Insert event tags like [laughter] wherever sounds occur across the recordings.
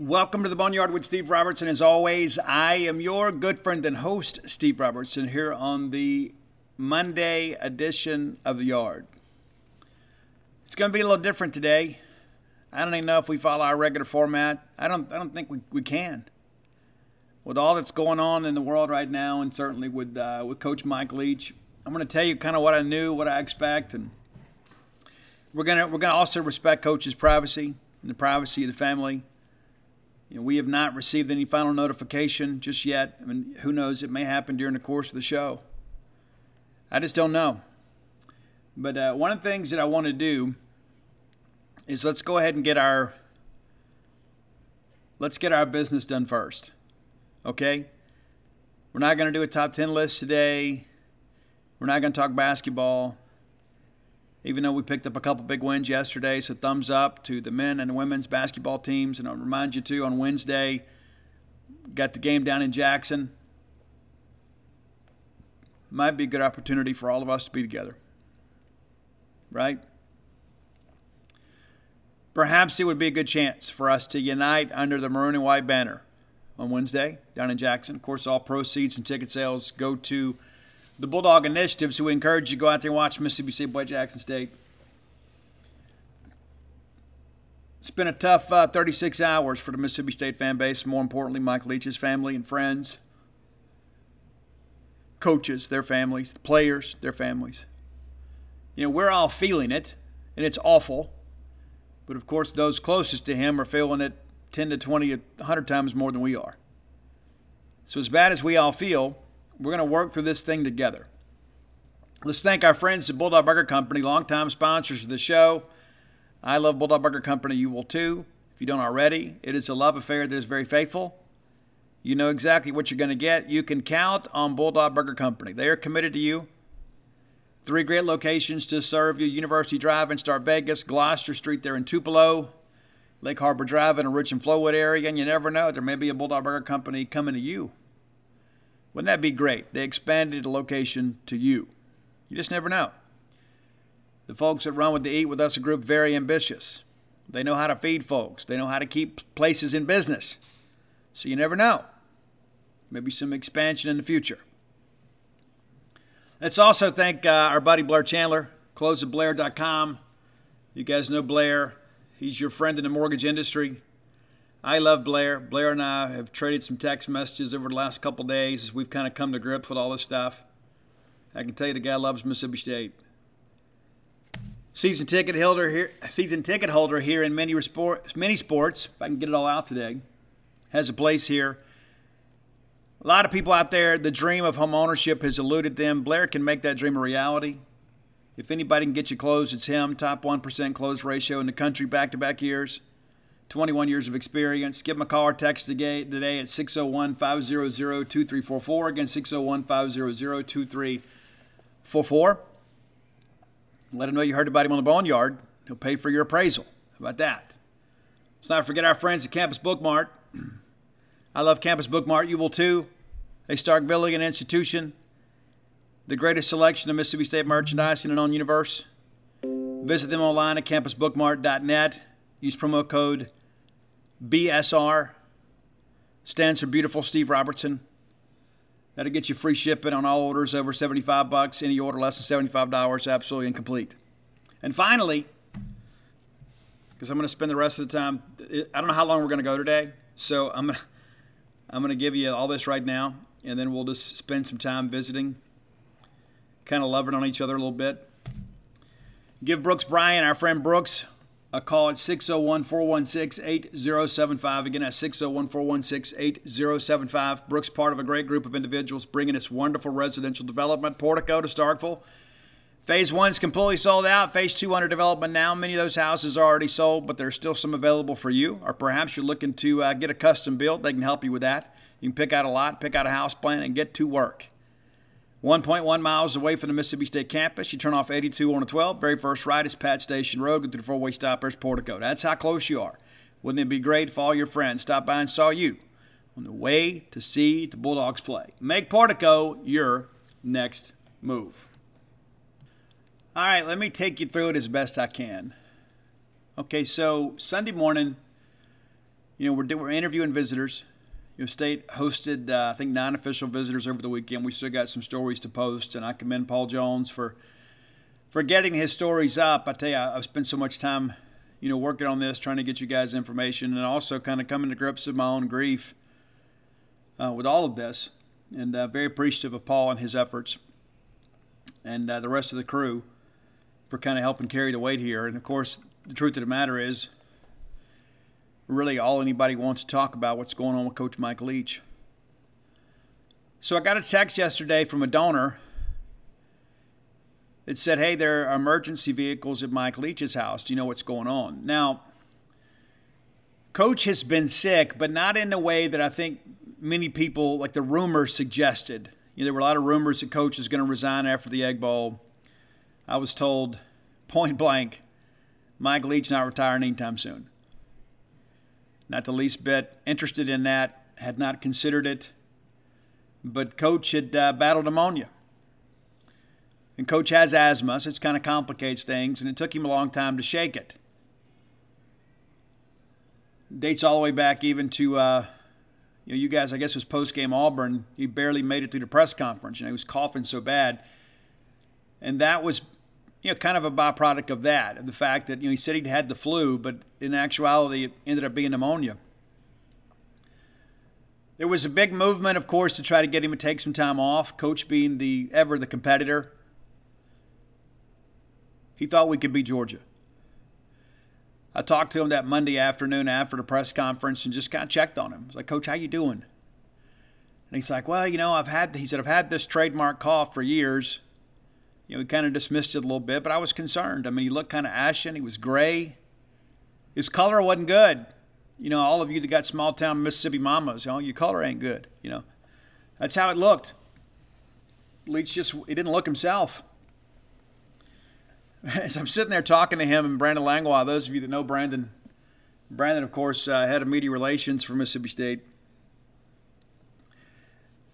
Welcome to the Boneyard with Steve Robertson. As always, I am your good friend and host, Steve Robertson, here on the Monday edition of the Yard. It's going to be a little different today. I don't even know if we follow our regular format. I don't. I don't think we, we can. With all that's going on in the world right now, and certainly with uh, with Coach Mike Leach, I'm going to tell you kind of what I knew, what I expect, and we're gonna we're gonna also respect Coach's privacy and the privacy of the family. You know, we have not received any final notification just yet. I mean, who knows? It may happen during the course of the show. I just don't know. But uh, one of the things that I want to do is let's go ahead and get our let's get our business done first. Okay? We're not going to do a top 10 list today. We're not going to talk basketball. Even though we picked up a couple big wins yesterday, so thumbs up to the men and women's basketball teams. And I'll remind you too on Wednesday, got the game down in Jackson. Might be a good opportunity for all of us to be together. Right? Perhaps it would be a good chance for us to unite under the maroon and white banner on Wednesday down in Jackson. Of course, all proceeds from ticket sales go to the Bulldog Initiative, so we encourage you to go out there and watch Mississippi State play Jackson State. It's been a tough uh, 36 hours for the Mississippi State fan base. More importantly, Mike Leach's family and friends, coaches, their families, the players, their families. You know, we're all feeling it, and it's awful. But of course, those closest to him are feeling it 10 to 20, 100 times more than we are. So, as bad as we all feel, we're going to work through this thing together. Let's thank our friends at Bulldog Burger Company, longtime sponsors of the show. I love Bulldog Burger Company. You will too. If you don't already, it is a love affair that is very faithful. You know exactly what you're going to get. You can count on Bulldog Burger Company. They are committed to you. Three great locations to serve you University Drive in Star Vegas, Gloster Street there in Tupelo, Lake Harbor Drive in the Richland Flowood area, and you never know, there may be a Bulldog Burger Company coming to you. Wouldn't that be great? They expanded the location to you. You just never know. The folks that run with the Eat With Us group very ambitious. They know how to feed folks. They know how to keep places in business. So you never know. Maybe some expansion in the future. Let's also thank uh, our buddy Blair Chandler, closeatblair.com. You guys know Blair. He's your friend in the mortgage industry. I love Blair. Blair and I have traded some text messages over the last couple days as we've kind of come to grips with all this stuff. I can tell you the guy loves Mississippi State. Season ticket holder here, season ticket holder here in many, sport, many sports. If I can get it all out today, has a place here. A lot of people out there, the dream of home ownership has eluded them. Blair can make that dream a reality. If anybody can get you closed, it's him. Top 1% close ratio in the country back to back years. 21 years of experience. Give him a call or text today at 601 500 2344. Again, 601 500 2344. Let him know you heard about him on the Boneyard. He'll pay for your appraisal. How about that? Let's not forget our friends at Campus Bookmart. [clears throat] I love Campus Bookmart. You will too. A Starkvillian institution. The greatest selection of Mississippi State merchandise in a known universe. Visit them online at campusbookmart.net. Use promo code BSR. Stands for Beautiful Steve Robertson. That'll get you free shipping on all orders over 75 bucks. Any order less than $75, absolutely incomplete. And finally, because I'm going to spend the rest of the time, I don't know how long we're going to go today, so I'm going to I'm going to give you all this right now, and then we'll just spend some time visiting, kind of loving on each other a little bit. Give Brooks Bryan, our friend Brooks, a call at 601 416 8075. Again, at 601 416 8075. Brooks, part of a great group of individuals bringing this wonderful residential development, Portico to Starkville. Phase one is completely sold out. Phase two under development now. Many of those houses are already sold, but there's still some available for you. Or perhaps you're looking to uh, get a custom built. They can help you with that. You can pick out a lot, pick out a house plan, and get to work. 1.1 miles away from the Mississippi State campus, you turn off 82 on a 12. Very first right is Pat Station Road. Go through the four-way stop. There's Portico. That's how close you are. Wouldn't it be great if all your friends stopped by and saw you on the way to see the Bulldogs play? Make Portico your next move. All right, let me take you through it as best I can. Okay, so Sunday morning, you know, we're, we're interviewing visitors. You know, State hosted, uh, I think, nine official visitors over the weekend. We still got some stories to post, and I commend Paul Jones for for getting his stories up. I tell you, I've spent so much time, you know, working on this, trying to get you guys information, and also kind of coming to grips with my own grief uh, with all of this. And uh, very appreciative of Paul and his efforts, and uh, the rest of the crew for kind of helping carry the weight here. And of course, the truth of the matter is, really all anybody wants to talk about what's going on with Coach Mike Leach. So I got a text yesterday from a donor that said, Hey, there are emergency vehicles at Mike Leach's house. Do you know what's going on? Now, Coach has been sick, but not in the way that I think many people, like the rumors suggested. You know, there were a lot of rumors that Coach is going to resign after the Egg Bowl. I was told point blank, Mike Leach not retiring anytime soon. Not the least bit interested in that, had not considered it. But Coach had uh, battled pneumonia. And Coach has asthma, so it kind of complicates things, and it took him a long time to shake it. Dates all the way back even to, uh, you know, you guys, I guess it was post game Auburn. He barely made it through the press conference. You know, he was coughing so bad. And that was you know, kind of a byproduct of that, of the fact that, you know, he said he'd had the flu, but in actuality, it ended up being pneumonia. There was a big movement, of course, to try to get him to take some time off, coach being the ever the competitor. He thought we could beat Georgia. I talked to him that Monday afternoon after the press conference and just kind of checked on him. I was like, Coach, how you doing? And he's like, Well, you know, I've had he said, I've had this trademark cough for years you know, he kind of dismissed it a little bit, but I was concerned. I mean, he looked kind of ashen. He was gray. His color wasn't good. You know, all of you that got small town Mississippi mamas, you know, your color ain't good. You know, that's how it looked. Leach just, he didn't look himself. [laughs] As I'm sitting there talking to him and Brandon Langlois, those of you that know Brandon, Brandon, of course, uh, head of media relations for Mississippi State.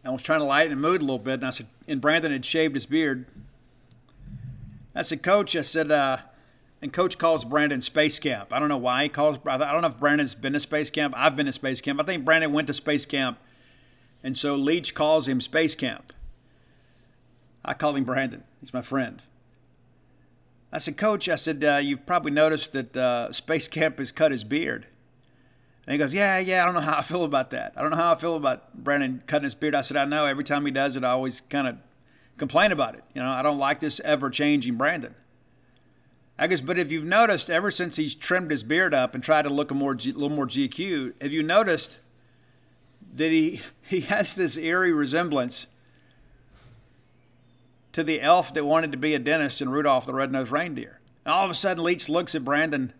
I was trying to lighten the mood a little bit, and I said, and Brandon had shaved his beard. I said, Coach, I said, uh, and Coach calls Brandon Space Camp. I don't know why he calls. I don't know if Brandon's been to Space Camp. I've been to Space Camp. I think Brandon went to Space Camp, and so Leach calls him Space Camp. I call him Brandon. He's my friend. I said, Coach, I said, uh, you've probably noticed that uh, Space Camp has cut his beard. And he goes, Yeah, yeah, I don't know how I feel about that. I don't know how I feel about Brandon cutting his beard. I said, I know. Every time he does it, I always kind of complain about it. You know, I don't like this ever changing Brandon. I guess, but if you've noticed, ever since he's trimmed his beard up and tried to look a more a little more GQ, have you noticed that he [laughs] he has this eerie resemblance to the elf that wanted to be a dentist in Rudolph the Red-Nosed Reindeer? And all of a sudden, Leach looks at Brandon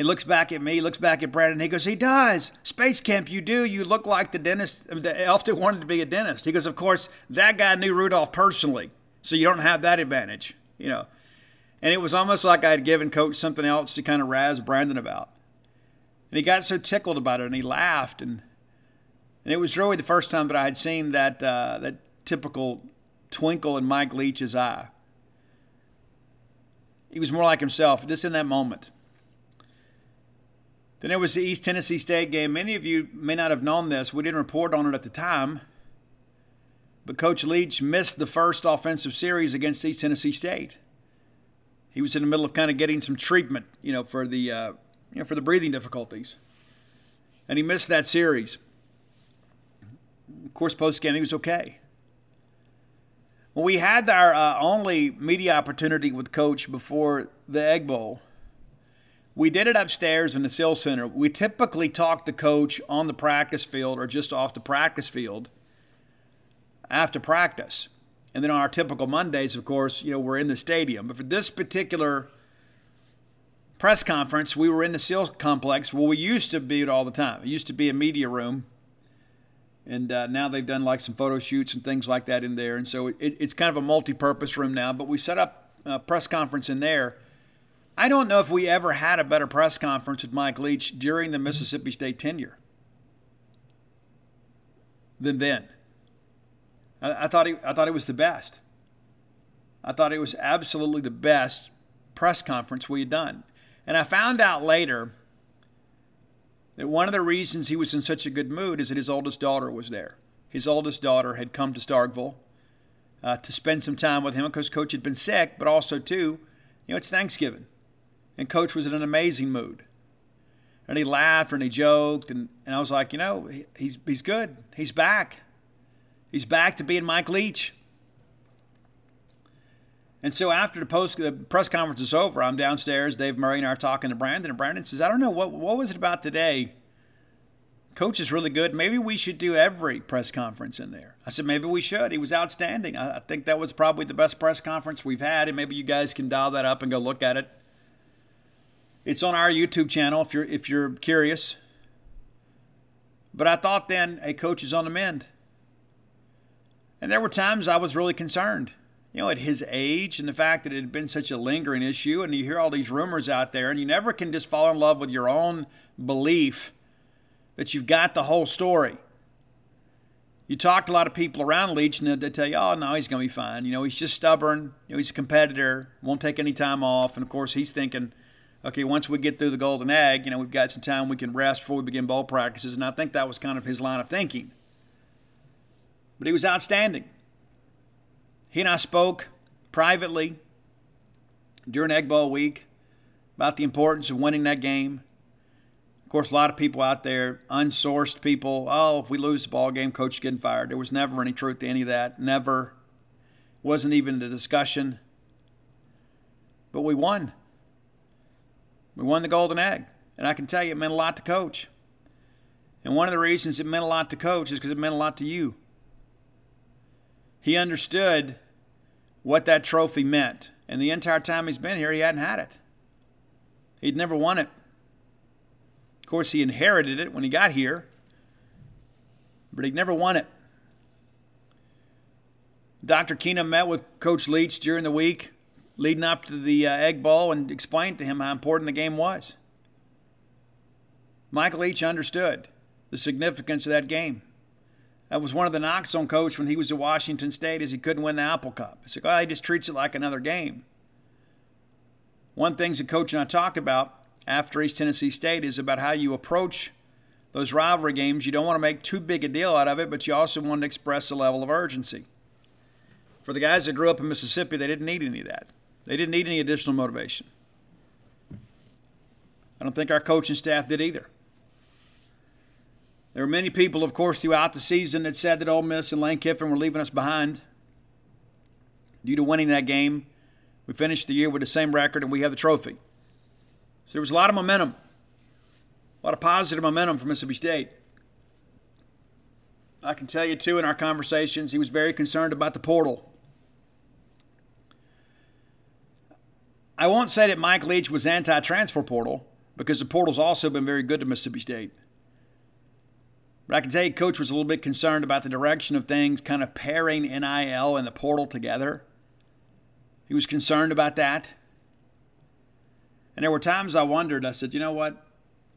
he looks back at me, looks back at Brandon. He goes, He does. Space Camp, you do. You look like the dentist, the elf that wanted to be a dentist. He goes, Of course, that guy knew Rudolph personally, so you don't have that advantage, you know. And it was almost like I had given Coach something else to kind of razz Brandon about. And he got so tickled about it and he laughed. And, and it was really the first time that I had seen that, uh, that typical twinkle in Mike Leach's eye. He was more like himself just in that moment. Then there was the East Tennessee State game. Many of you may not have known this. We didn't report on it at the time. But Coach Leach missed the first offensive series against East Tennessee State. He was in the middle of kind of getting some treatment, you know, for the uh, you know for the breathing difficulties, and he missed that series. Of course, post game he was okay. Well, we had our uh, only media opportunity with Coach before the Egg Bowl we did it upstairs in the sales Center. We typically talk to coach on the practice field or just off the practice field after practice. And then on our typical Mondays, of course, you know, we're in the stadium. But for this particular press conference, we were in the sales complex. Well, we used to be it all the time. It used to be a media room. And uh, now they've done like some photo shoots and things like that in there. And so it, it's kind of a multi purpose room now. But we set up a press conference in there. I don't know if we ever had a better press conference with Mike Leach during the Mississippi State tenure than then. I, I thought he, I thought it was the best. I thought it was absolutely the best press conference we had done. And I found out later that one of the reasons he was in such a good mood is that his oldest daughter was there. His oldest daughter had come to Starkville uh, to spend some time with him because Coach had been sick, but also, too, you know, it's Thanksgiving. And Coach was in an amazing mood. And he laughed and he joked. And, and I was like, you know, he's, he's good. He's back. He's back to being Mike Leach. And so after the post the press conference is over, I'm downstairs. Dave Murray and I are talking to Brandon, and Brandon says, "I don't know what what was it about today. Coach is really good. Maybe we should do every press conference in there." I said, "Maybe we should. He was outstanding. I, I think that was probably the best press conference we've had, and maybe you guys can dial that up and go look at it. It's on our YouTube channel if you're if you're curious." But I thought then, a coach is on the mend. And there were times I was really concerned, you know, at his age and the fact that it had been such a lingering issue. And you hear all these rumors out there, and you never can just fall in love with your own belief that you've got the whole story. You talk to a lot of people around Leach, and they tell you, oh, no, he's going to be fine. You know, he's just stubborn. You know, he's a competitor, won't take any time off. And of course, he's thinking, okay, once we get through the Golden Egg, you know, we've got some time we can rest before we begin ball practices. And I think that was kind of his line of thinking but he was outstanding. He and I spoke privately during Egg Bowl week about the importance of winning that game. Of course, a lot of people out there, unsourced people, oh, if we lose the ball game, coach getting fired. There was never any truth to any of that. Never. Wasn't even a discussion. But we won. We won the Golden Egg. And I can tell you, it meant a lot to coach. And one of the reasons it meant a lot to coach is because it meant a lot to you. He understood what that trophy meant. And the entire time he's been here, he hadn't had it. He'd never won it. Of course, he inherited it when he got here, but he'd never won it. Dr. Keenum met with Coach Leach during the week leading up to the uh, Egg Bowl and explained to him how important the game was. Mike Leach understood the significance of that game. That was one of the knocks on Coach when he was at Washington State is he couldn't win the Apple Cup. It's like, oh, he just treats it like another game. One thing that Coach and I talk about after East Tennessee State is about how you approach those rivalry games. You don't want to make too big a deal out of it, but you also want to express a level of urgency. For the guys that grew up in Mississippi, they didn't need any of that. They didn't need any additional motivation. I don't think our coaching staff did either. There were many people, of course, throughout the season that said that Ole Miss and Lane Kiffin were leaving us behind. Due to winning that game, we finished the year with the same record and we have the trophy. So there was a lot of momentum, a lot of positive momentum for Mississippi State. I can tell you, too, in our conversations, he was very concerned about the portal. I won't say that Mike Leach was anti transfer portal because the portal's also been very good to Mississippi State. But I can tell you, Coach was a little bit concerned about the direction of things, kind of pairing NIL and the portal together. He was concerned about that. And there were times I wondered, I said, you know what?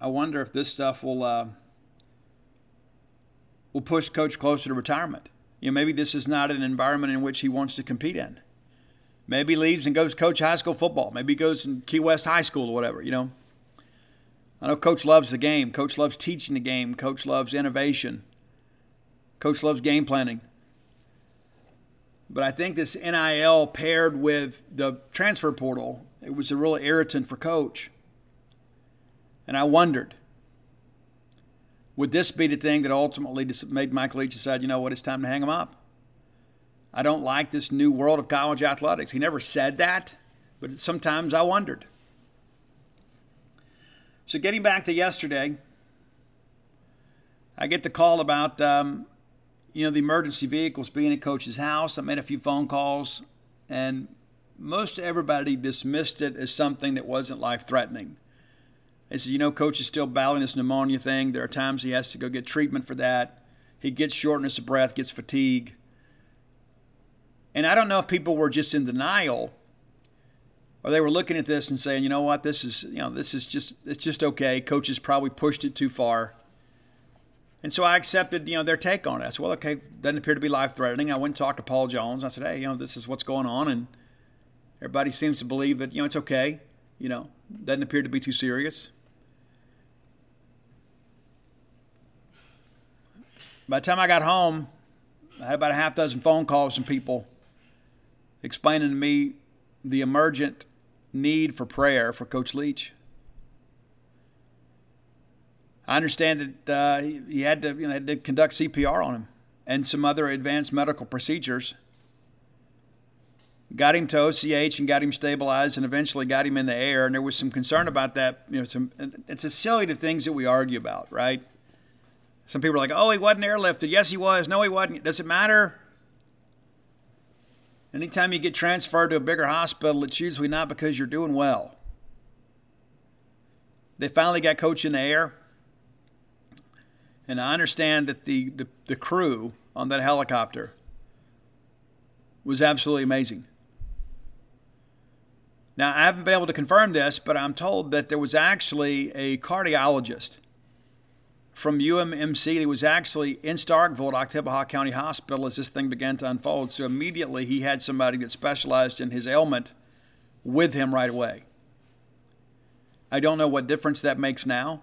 I wonder if this stuff will uh, will push Coach closer to retirement. You know, maybe this is not an environment in which he wants to compete in. Maybe leaves and goes coach high school football. Maybe goes in Key West High School or whatever, you know. I know Coach loves the game. Coach loves teaching the game. Coach loves innovation. Coach loves game planning. But I think this NIL paired with the transfer portal, it was a real irritant for Coach. And I wondered, would this be the thing that ultimately made Mike Leach decide, you know what, it's time to hang him up? I don't like this new world of college athletics. He never said that, but sometimes I wondered. So, getting back to yesterday, I get the call about um, you know, the emergency vehicles being at Coach's house. I made a few phone calls, and most everybody dismissed it as something that wasn't life threatening. They said, you know, Coach is still battling this pneumonia thing. There are times he has to go get treatment for that. He gets shortness of breath, gets fatigue. And I don't know if people were just in denial or they were looking at this and saying, you know what, this is, you know, this is just, it's just okay. Coaches probably pushed it too far. And so I accepted, you know, their take on it. I said, well, okay, doesn't appear to be life threatening. I went and talked to Paul Jones. I said, hey, you know, this is what's going on. And everybody seems to believe that, you know, it's okay. You know, doesn't appear to be too serious. By the time I got home, I had about a half dozen phone calls from people explaining to me the emergent need for prayer for Coach Leach. I understand that uh, he had to, you know, had to conduct CPR on him and some other advanced medical procedures. Got him to OCH and got him stabilized, and eventually got him in the air. And there was some concern about that. You know, some, it's a silly the things that we argue about, right? Some people are like, "Oh, he wasn't airlifted." Yes, he was. No, he wasn't. Does it matter? Anytime you get transferred to a bigger hospital, it's usually not because you're doing well. They finally got coach in the air. And I understand that the, the, the crew on that helicopter was absolutely amazing. Now, I haven't been able to confirm this, but I'm told that there was actually a cardiologist from UMMC He was actually in Starkville at Oktibbeha County Hospital as this thing began to unfold. So immediately he had somebody that specialized in his ailment with him right away. I don't know what difference that makes now.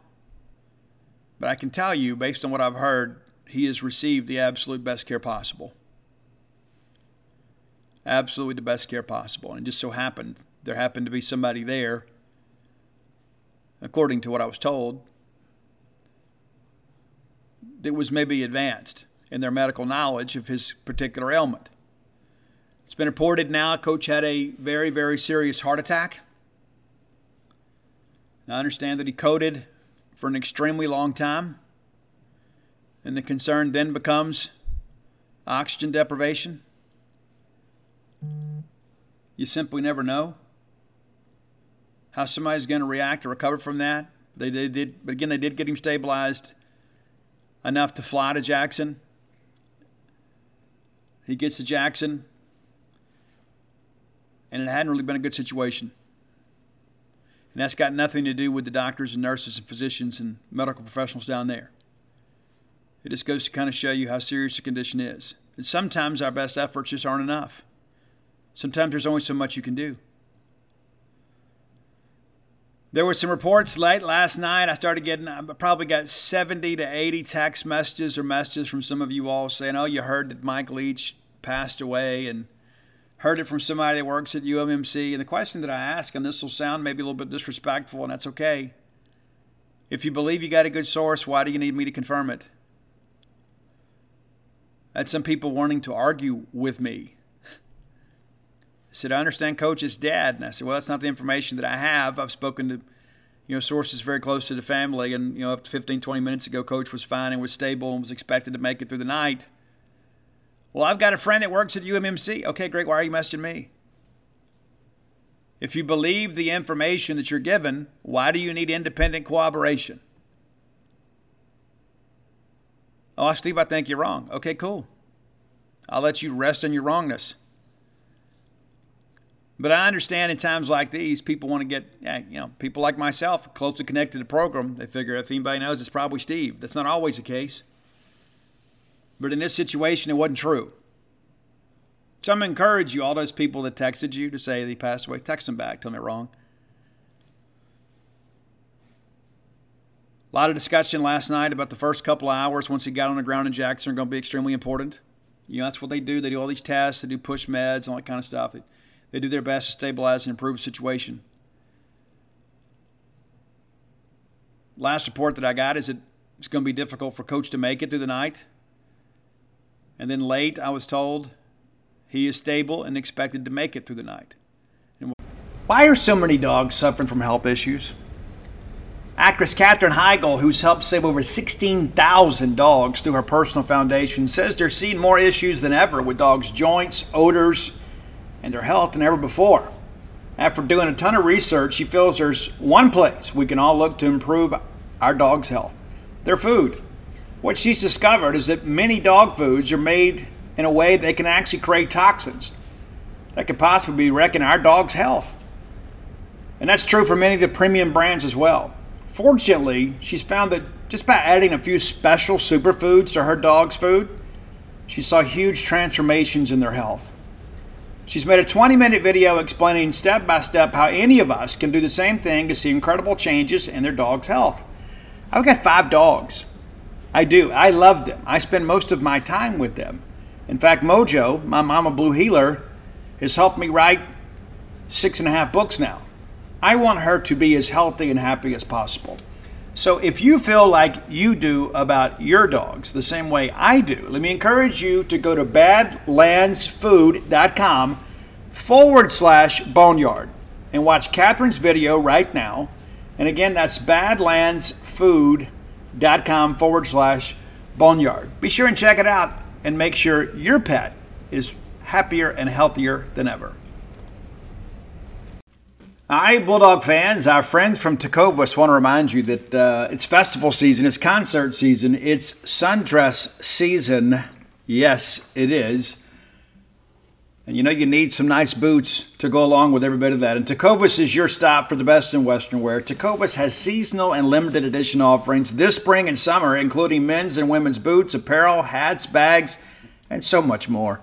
But I can tell you, based on what I've heard, he has received the absolute best care possible. Absolutely the best care possible. And it just so happened, there happened to be somebody there, according to what I was told, that was maybe advanced in their medical knowledge of his particular ailment. It's been reported now coach had a very, very serious heart attack. I understand that he coded for an extremely long time. And the concern then becomes oxygen deprivation. You simply never know how somebody's going to react or recover from that. They, they did, but again, they did get him stabilized enough to fly to Jackson. He gets to Jackson, and it hadn't really been a good situation. And that's got nothing to do with the doctors and nurses and physicians and medical professionals down there. It just goes to kind of show you how serious the condition is. And sometimes our best efforts just aren't enough. Sometimes there's only so much you can do. There were some reports late last night. I started getting, I probably got 70 to 80 text messages or messages from some of you all saying, oh, you heard that Mike Leach passed away and – heard it from somebody that works at UMMC. And the question that I ask, and this will sound maybe a little bit disrespectful, and that's okay. If you believe you got a good source, why do you need me to confirm it? Had some people wanting to argue with me. I said, I understand coach is dead. And I said, well, that's not the information that I have. I've spoken to, you know, sources very close to the family. And, you know, up to 15, 20 minutes ago, coach was fine and was stable and was expected to make it through the night. Well, I've got a friend that works at UMMC. Okay, great. Why are you messaging me? If you believe the information that you're given, why do you need independent cooperation? Oh, Steve, I think you're wrong. Okay, cool. I'll let you rest in your wrongness. But I understand in times like these, people want to get, eh, you know, people like myself closely connected to the program. They figure if anybody knows, it's probably Steve. That's not always the case. But in this situation, it wasn't true. So I'm encourage you, all those people that texted you to say they passed away, text them back, tell me wrong. A lot of discussion last night about the first couple of hours once he got on the ground in Jackson are going to be extremely important. You know, that's what they do. They do all these tests, they do push meds, all that kind of stuff. They, they do their best to stabilize and improve the situation. Last report that I got is that it's going to be difficult for coach to make it through the night. And then late, I was told he is stable and expected to make it through the night. Why are so many dogs suffering from health issues? Actress Katherine Heigl, who's helped save over 16,000 dogs through her personal foundation, says they're seeing more issues than ever with dogs' joints, odors, and their health than ever before. After doing a ton of research, she feels there's one place we can all look to improve our dog's health their food. What she's discovered is that many dog foods are made in a way they can actually create toxins that could possibly be wrecking our dog's health. And that's true for many of the premium brands as well. Fortunately, she's found that just by adding a few special superfoods to her dog's food, she saw huge transformations in their health. She's made a 20 minute video explaining step by step how any of us can do the same thing to see incredible changes in their dog's health. I've got five dogs. I do. I love them. I spend most of my time with them. In fact, Mojo, my mama blue heeler, has helped me write six and a half books now. I want her to be as healthy and happy as possible. So if you feel like you do about your dogs the same way I do, let me encourage you to go to badlandsfood.com forward slash boneyard and watch Katherine's video right now. And again, that's badlandsfood.com forward slash boneyard. Be sure and check it out and make sure your pet is happier and healthier than ever. Hi, Bulldog fans. Our friends from Tecovas want to remind you that uh, it's festival season, it's concert season, it's sundress season. Yes, it is. And you know you need some nice boots to go along with every bit of that. And Tecovas is your stop for the best in Western wear. Tecovas has seasonal and limited edition offerings this spring and summer, including men's and women's boots, apparel, hats, bags, and so much more.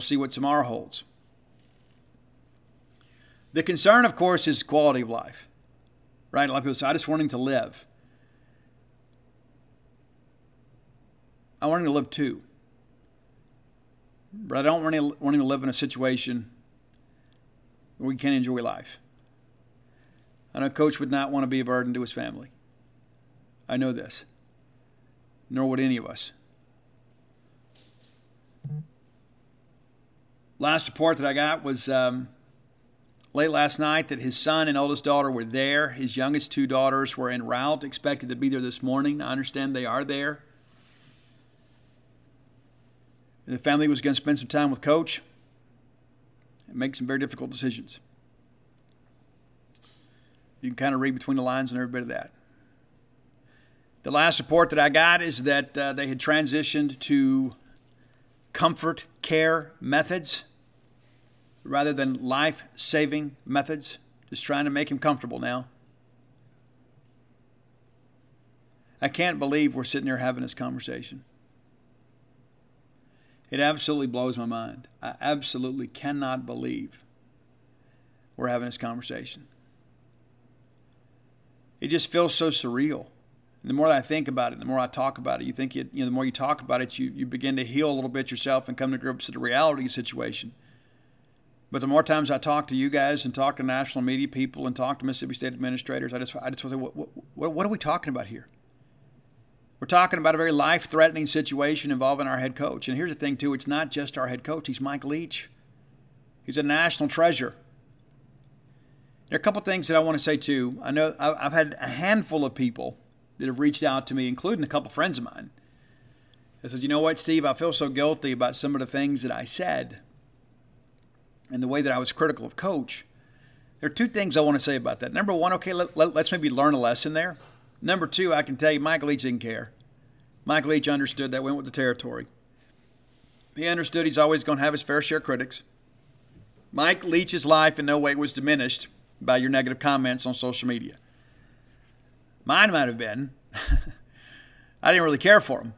see what tomorrow holds. The concern, of course, is quality of life. Right? A lot of people say, I just want him to live. I want him to live too. But I don't want him to live in a situation where he can't enjoy life. I know coach would not want to be a burden to his family. I know this. Nor would any of us. Last report that I got was um, late last night that his son and oldest daughter were there. His youngest two daughters were en route, expected to be there this morning. I understand they are there. And the family was going to spend some time with Coach and make some very difficult decisions. You can kind of read between the lines and every bit of that. The last report that I got is that uh, they had transitioned to comfort care methods rather than life saving methods, just trying to make him comfortable now. I can't believe we're sitting here having this conversation. It absolutely blows my mind. I absolutely cannot believe we're having this conversation. It just feels so surreal. And the more I think about it, the more I talk about it, you think it, you know, the more you talk about it, you, you begin to heal a little bit yourself and come to grips with the reality of the situation. But the more times I talk to you guys and talk to national media people and talk to Mississippi State administrators, I just, I just want to say, what, what, what are we talking about here? We're talking about a very life threatening situation involving our head coach. And here's the thing, too it's not just our head coach, he's Mike Leach. He's a national treasure. There are a couple things that I want to say, too. I know I've had a handful of people that have reached out to me, including a couple friends of mine. I said, You know what, Steve? I feel so guilty about some of the things that I said and the way that I was critical of coach. There are two things I want to say about that. Number one, okay, let, let, let's maybe learn a lesson there. Number two, I can tell you, Mike Leach didn't care. Mike Leach understood that went with the territory. He understood he's always going to have his fair share of critics. Mike Leach's life in no way was diminished by your negative comments on social media. Mine might have been. [laughs] I didn't really care for him.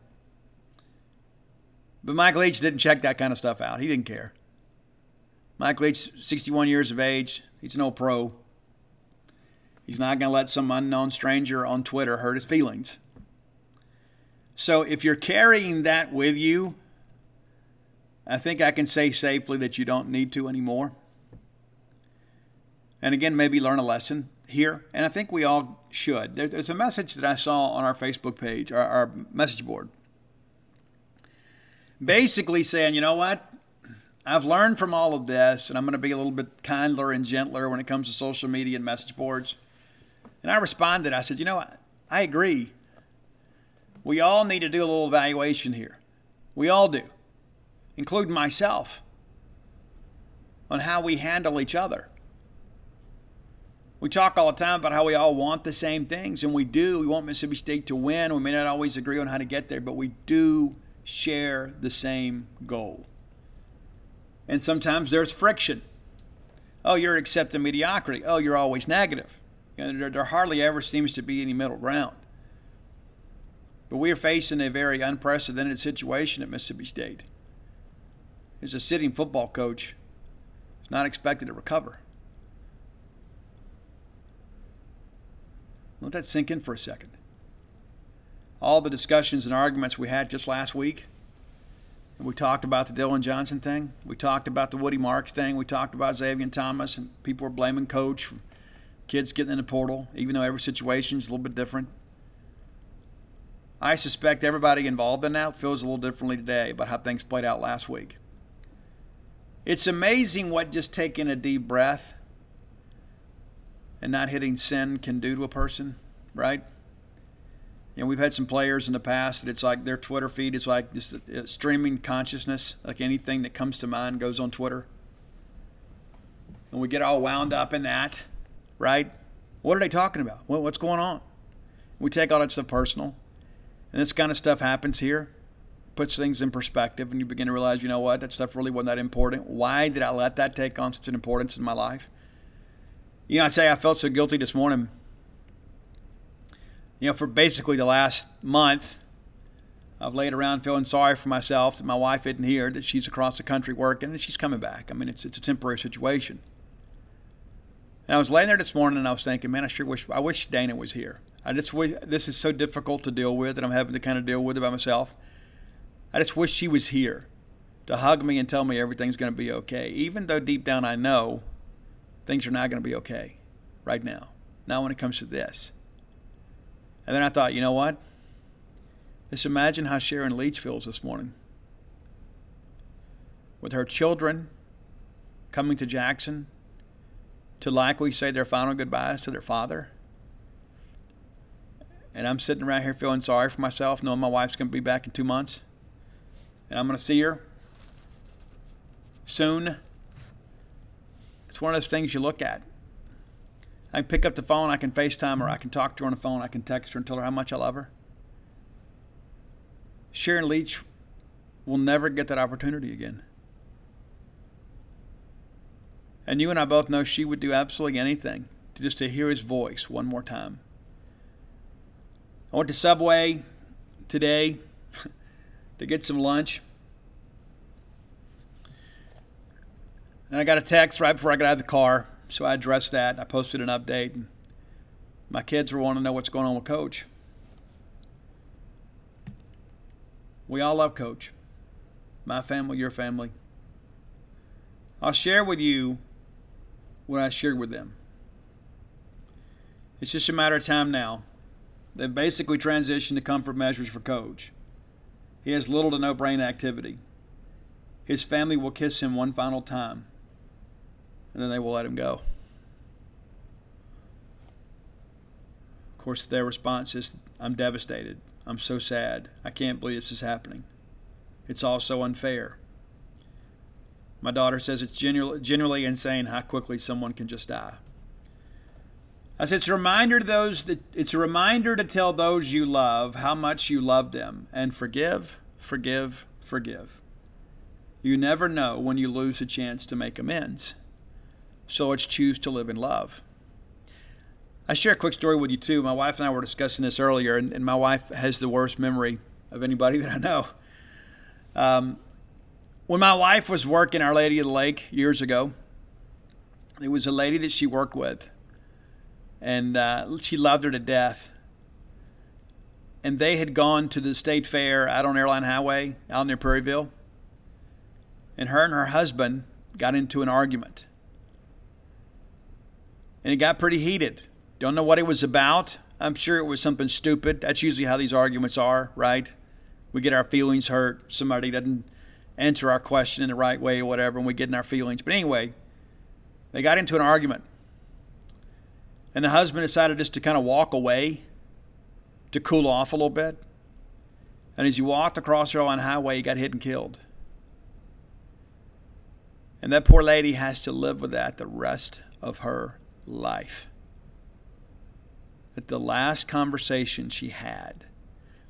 But Mike Leach didn't check that kind of stuff out. He didn't care. Mike Leach, 61 years of age, he's no pro. He's not going to let some unknown stranger on Twitter hurt his feelings. So if you're carrying that with you, I think I can say safely that you don't need to anymore. And again, maybe learn a lesson here. And I think we all should. There's a message that I saw on our Facebook page, our, our message board, basically saying, you know what? I've learned from all of this, and I'm going to be a little bit kinder and gentler when it comes to social media and message boards. And I responded, I said, you know, I, I agree. We all need to do a little evaluation here. We all do, including myself, on how we handle each other. We talk all the time about how we all want the same things, and we do. We want Mississippi State to win. We may not always agree on how to get there, but we do share the same goal. And sometimes there's friction. Oh, you're accepting mediocrity. Oh, you're always negative. You know, there, there hardly ever seems to be any middle ground. But we are facing a very unprecedented situation at Mississippi State. As a sitting football coach is not expected to recover. Let that sink in for a second. All the discussions and arguments we had just last week, we talked about the Dillon Johnson thing. We talked about the Woody Marks thing. We talked about Xavier Thomas, and people were blaming coach for kids getting in the portal, even though every situation is a little bit different. I suspect everybody involved in that feels a little differently today about how things played out last week. It's amazing what just taking a deep breath and not hitting sin can do to a person, right? You know, we've had some players in the past that it's like their Twitter feed is like just uh, streaming consciousness, like anything that comes to mind goes on Twitter. And we get all wound up in that right? What are they talking about? what's going on? We take all that stuff personal. And this kind of stuff happens here, puts things in perspective, and you begin to realize, you know what, that stuff really wasn't that important. Why did I let that take on such an importance in my life? You know, I say I felt so guilty this morning. You know, for basically the last month, I've laid around feeling sorry for myself that my wife isn't here, that she's across the country working, and she's coming back. I mean, it's, it's a temporary situation. And I was laying there this morning and I was thinking, man, I sure wish I wish Dana was here. I just wish this is so difficult to deal with, and I'm having to kind of deal with it by myself. I just wish she was here to hug me and tell me everything's going to be okay, even though deep down I know things are not going to be okay right now. Not when it comes to this. And then I thought, you know what? Just imagine how Sharon Leach feels this morning. With her children coming to Jackson to likely say their final goodbyes to their father. And I'm sitting around here feeling sorry for myself, knowing my wife's going to be back in two months. And I'm going to see her soon. It's one of those things you look at. I can pick up the phone, I can FaceTime her, I can talk to her on the phone, I can text her and tell her how much I love her. Sharon Leach will never get that opportunity again. And you and I both know she would do absolutely anything to just to hear his voice one more time. I went to Subway today [laughs] to get some lunch. And I got a text right before I got out of the car, so I addressed that. I posted an update. And my kids were wanting to know what's going on with Coach. We all love Coach. My family, your family. I'll share with you what I shared with them. It's just a matter of time now They've basically transitioned to comfort measures for Coach. He has little to no brain activity. His family will kiss him one final time, and then they will let him go. Of course, their response is I'm devastated. I'm so sad. I can't believe this is happening. It's all so unfair. My daughter says it's generally insane how quickly someone can just die. I said it's a reminder to those that it's a reminder to tell those you love how much you love them and forgive, forgive, forgive. You never know when you lose a chance to make amends. So let's choose to live in love. I share a quick story with you too. My wife and I were discussing this earlier, and, and my wife has the worst memory of anybody [laughs] that I know. Um, when my wife was working Our Lady of the Lake years ago, there was a lady that she worked with, and uh, she loved her to death. And they had gone to the state fair out on Airline Highway, out near Prairieville. And her and her husband got into an argument. And it got pretty heated. Don't know what it was about. I'm sure it was something stupid. That's usually how these arguments are, right? We get our feelings hurt. Somebody doesn't answer our question in the right way or whatever, and we get in our feelings. But anyway, they got into an argument. And the husband decided just to kind of walk away to cool off a little bit. And as he walked across the Airline Highway, he got hit and killed. And that poor lady has to live with that the rest of her life that the last conversation she had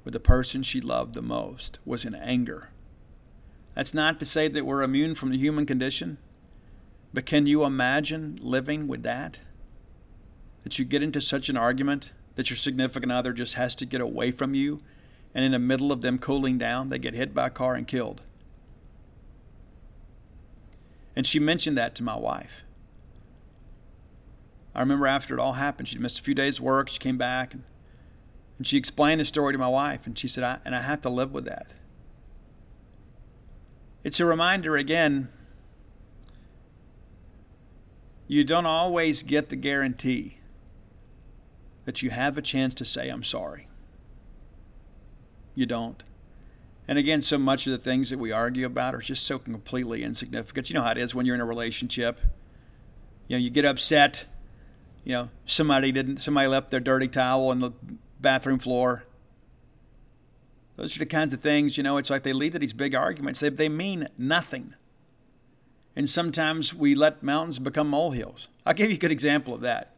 with the person she loved the most was in anger. That's not to say that we're immune from the human condition, but can you imagine living with that? That you get into such an argument that your significant other just has to get away from you, and in the middle of them cooling down, they get hit by a car and killed. And she mentioned that to my wife. I remember after it all happened, she missed a few days' work. She came back and, and she explained the story to my wife, and she said, I, and I have to live with that. It's a reminder again you don't always get the guarantee that you have a chance to say, I'm sorry. You don't. And again, so much of the things that we argue about are just so completely insignificant. You know how it is when you're in a relationship. You know, you get upset you know, somebody didn't, somebody left their dirty towel on the bathroom floor. Those are the kinds of things, you know, it's like they lead to these big arguments. They, they mean nothing. And sometimes we let mountains become molehills. I'll give you a good example of that.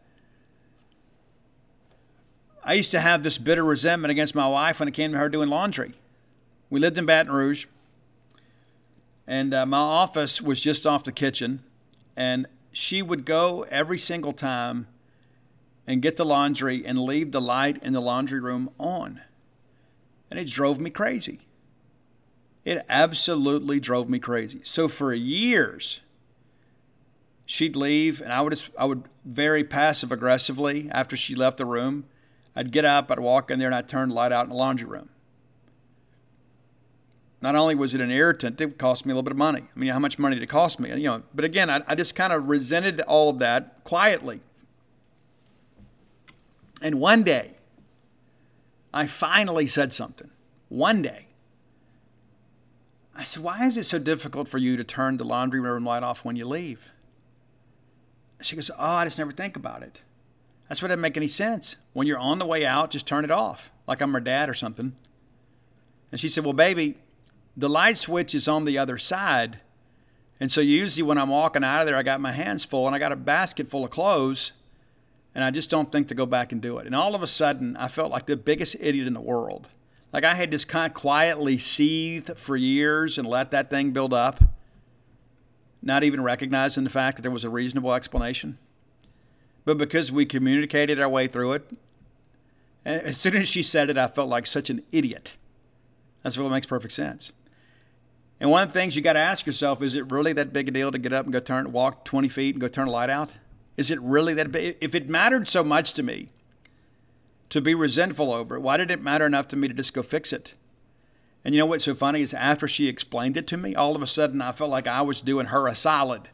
I used to have this bitter resentment against my wife when it came to her doing laundry. We lived in Baton Rouge, and uh, my office was just off the kitchen, and she would go every single time and get the laundry and leave the light in the laundry room on. And it drove me crazy. It absolutely drove me crazy. So for years, she'd leave, and I would just, I would very passive aggressively after she left the room. I'd get up, I'd walk in there, and I'd turn the light out in the laundry room. Not only was it an irritant, it cost me a little bit of money. I mean, how much money did it cost me? You know, but again, I, I just kind of resented all of that quietly. And one day, I finally said something. One day. I said, Why is it so difficult for you to turn the laundry room light off when you leave? She goes, Oh, I just never think about it. That's what doesn't make any sense. When you're on the way out, just turn it off, like I'm her dad or something. And she said, Well, baby, the light switch is on the other side. And so usually when I'm walking out of there, I got my hands full and I got a basket full of clothes and I just don't think to go back and do it. And all of a sudden, I felt like the biggest idiot in the world. Like I had just kind of quietly seethed for years and let that thing build up, not even recognizing the fact that there was a reasonable explanation. But because we communicated our way through it, as soon as she said it, I felt like such an idiot. That's what makes perfect sense. And one of the things you got to ask yourself is it really that big a deal to get up and go turn, walk 20 feet and go turn a light out? Is it really that big? If it mattered so much to me to be resentful over it, why did it matter enough to me to just go fix it? And you know what's so funny is after she explained it to me, all of a sudden I felt like I was doing her a solid.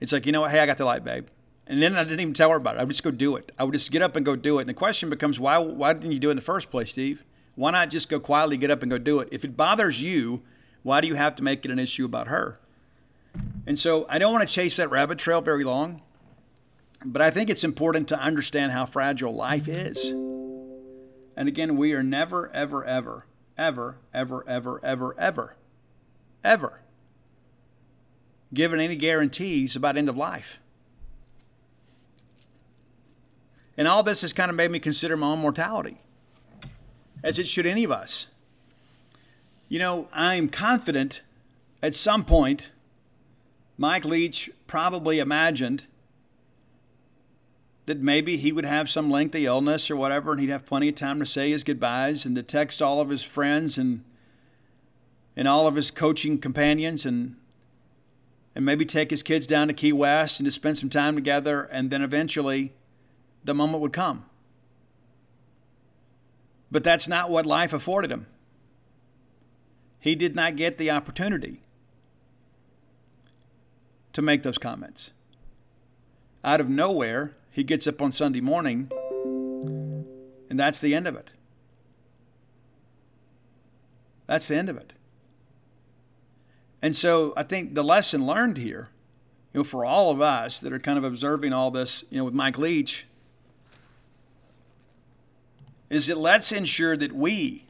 It's like, you know what? Hey, I got the light, babe. And then I didn't even tell her about it. I would just go do it. I would just get up and go do it. And the question becomes, why, why didn't you do it in the first place, Steve? Why not just go quietly, get up and go do it? If it bothers you, why do you have to make it an issue about her? And so I don't want to chase that rabbit trail very long, but I think it's important to understand how fragile life is. And again, we are never, ever, ever, ever, ever, ever, ever, ever, ever given any guarantees about end of life. And all this has kind of made me consider my own mortality, as it should any of us. You know, I'm confident at some point Mike Leach probably imagined that maybe he would have some lengthy illness or whatever, and he'd have plenty of time to say his goodbyes and to text all of his friends and and all of his coaching companions and and maybe take his kids down to Key West and to spend some time together, and then eventually the moment would come. But that's not what life afforded him. He did not get the opportunity to make those comments. Out of nowhere, he gets up on Sunday morning, and that's the end of it. That's the end of it. And so I think the lesson learned here, you know, for all of us that are kind of observing all this, you know, with Mike Leach, is that let's ensure that we,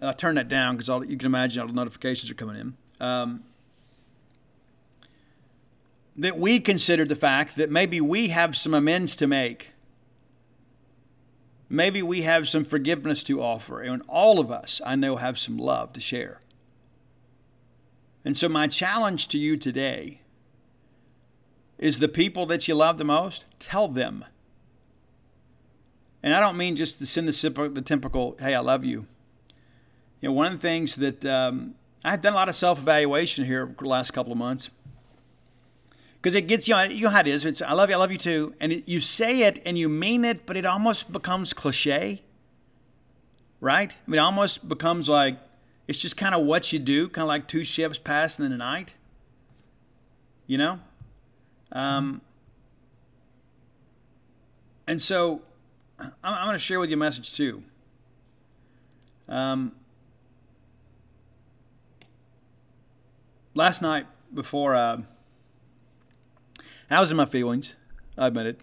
and I'll turn that down because you can imagine all the notifications are coming in. Um, that we consider the fact that maybe we have some amends to make. Maybe we have some forgiveness to offer, and all of us, I know, have some love to share. And so, my challenge to you today is the people that you love the most, tell them. And I don't mean just to send the, the typical, hey, I love you. You know, one of the things that um, I've done a lot of self evaluation here over the last couple of months because it gets you. You know how it is. It's I love you, I love you too, and it, you say it and you mean it, but it almost becomes cliche, right? I mean, it almost becomes like it's just kind of what you do, kind of like two ships passing in the night. You know, um, and so I'm, I'm going to share with you a message too. Um, last night before. Uh, I was in my feelings. I admit it.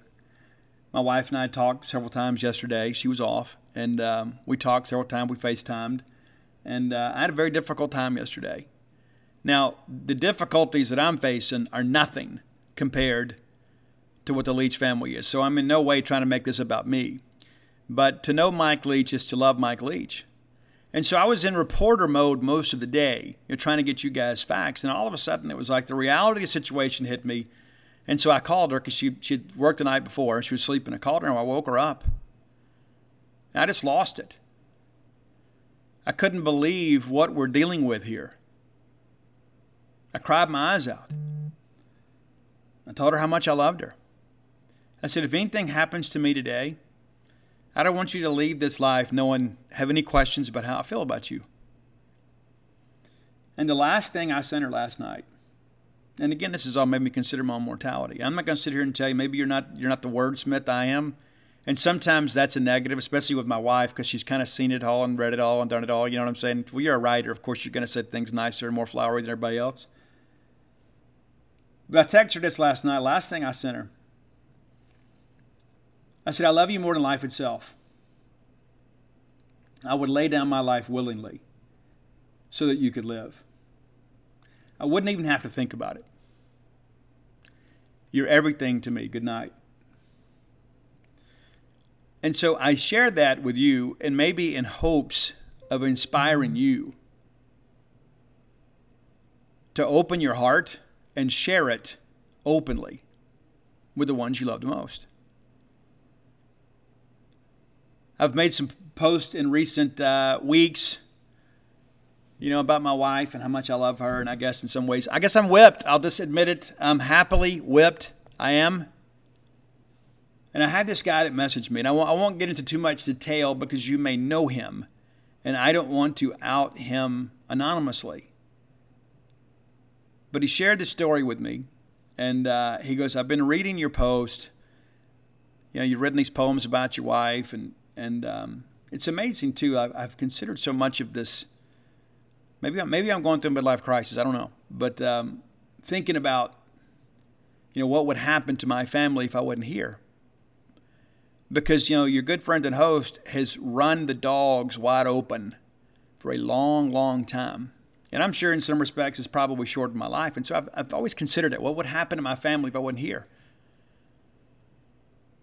My wife and I talked several times yesterday. She was off, and um, we talked several times. We FaceTimed, and uh, I had a very difficult time yesterday. Now, the difficulties that I'm facing are nothing compared to what the Leach family is. So I'm in no way trying to make this about me. But to know Mike Leach is to love Mike Leach. And so I was in reporter mode most of the day, you know, trying to get you guys facts. And all of a sudden, it was like the reality of the situation hit me and so I called her because she she'd worked the night before and she was sleeping. I called her and I woke her up. I just lost it. I couldn't believe what we're dealing with here. I cried my eyes out. I told her how much I loved her. I said, if anything happens to me today, I don't want you to leave this life knowing, have any questions about how I feel about you. And the last thing I sent her last night and again, this has all made me consider my own mortality. I'm not going to sit here and tell you maybe you're not you're not the wordsmith I am, and sometimes that's a negative, especially with my wife because she's kind of seen it all and read it all and done it all. You know what I'm saying? Well, you're a writer, of course, you're going to say things nicer and more flowery than everybody else. But I texted her this last night. Last thing I sent her, I said, "I love you more than life itself. I would lay down my life willingly, so that you could live." I wouldn't even have to think about it. You're everything to me. Good night. And so I share that with you, and maybe in hopes of inspiring you to open your heart and share it openly with the ones you love the most. I've made some posts in recent uh, weeks you know, about my wife and how much I love her. And I guess in some ways, I guess I'm whipped. I'll just admit it. I'm happily whipped. I am. And I had this guy that messaged me, and I won't, I won't get into too much detail because you may know him, and I don't want to out him anonymously. But he shared this story with me, And uh, he goes, I've been reading your post. You know, you've written these poems about your wife, and and um, it's amazing too. I've, I've, considered so much of this. Maybe I'm, maybe I'm going through a midlife crisis. I don't know, but um, thinking about you know what would happen to my family if I wasn't here. Because you know your good friend and host has run the dogs wide open for a long, long time. And I'm sure in some respects it's probably shortened my life. And so I've, I've always considered it. What would happen to my family if I wasn't here?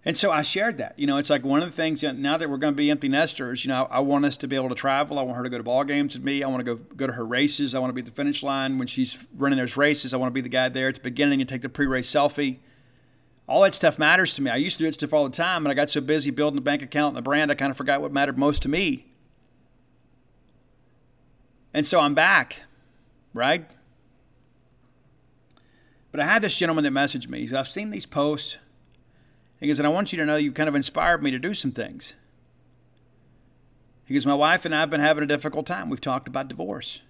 And so I shared that. You know, it's like one of the things now that we're going to be empty nesters, you know, I want us to be able to travel. I want her to go to ball games with me. I want to go go to her races. I want to be at the finish line when she's running those races. I want to be the guy there at the beginning and take the pre-race selfie. All that stuff matters to me. I used to do that stuff all the time, and I got so busy building the bank account and the brand, I kind of forgot what mattered most to me. And so I'm back, right? But I had this gentleman that messaged me. He said, I've seen these posts. He goes, and I want you to know you've kind of inspired me to do some things. He goes, My wife and I have been having a difficult time. We've talked about divorce.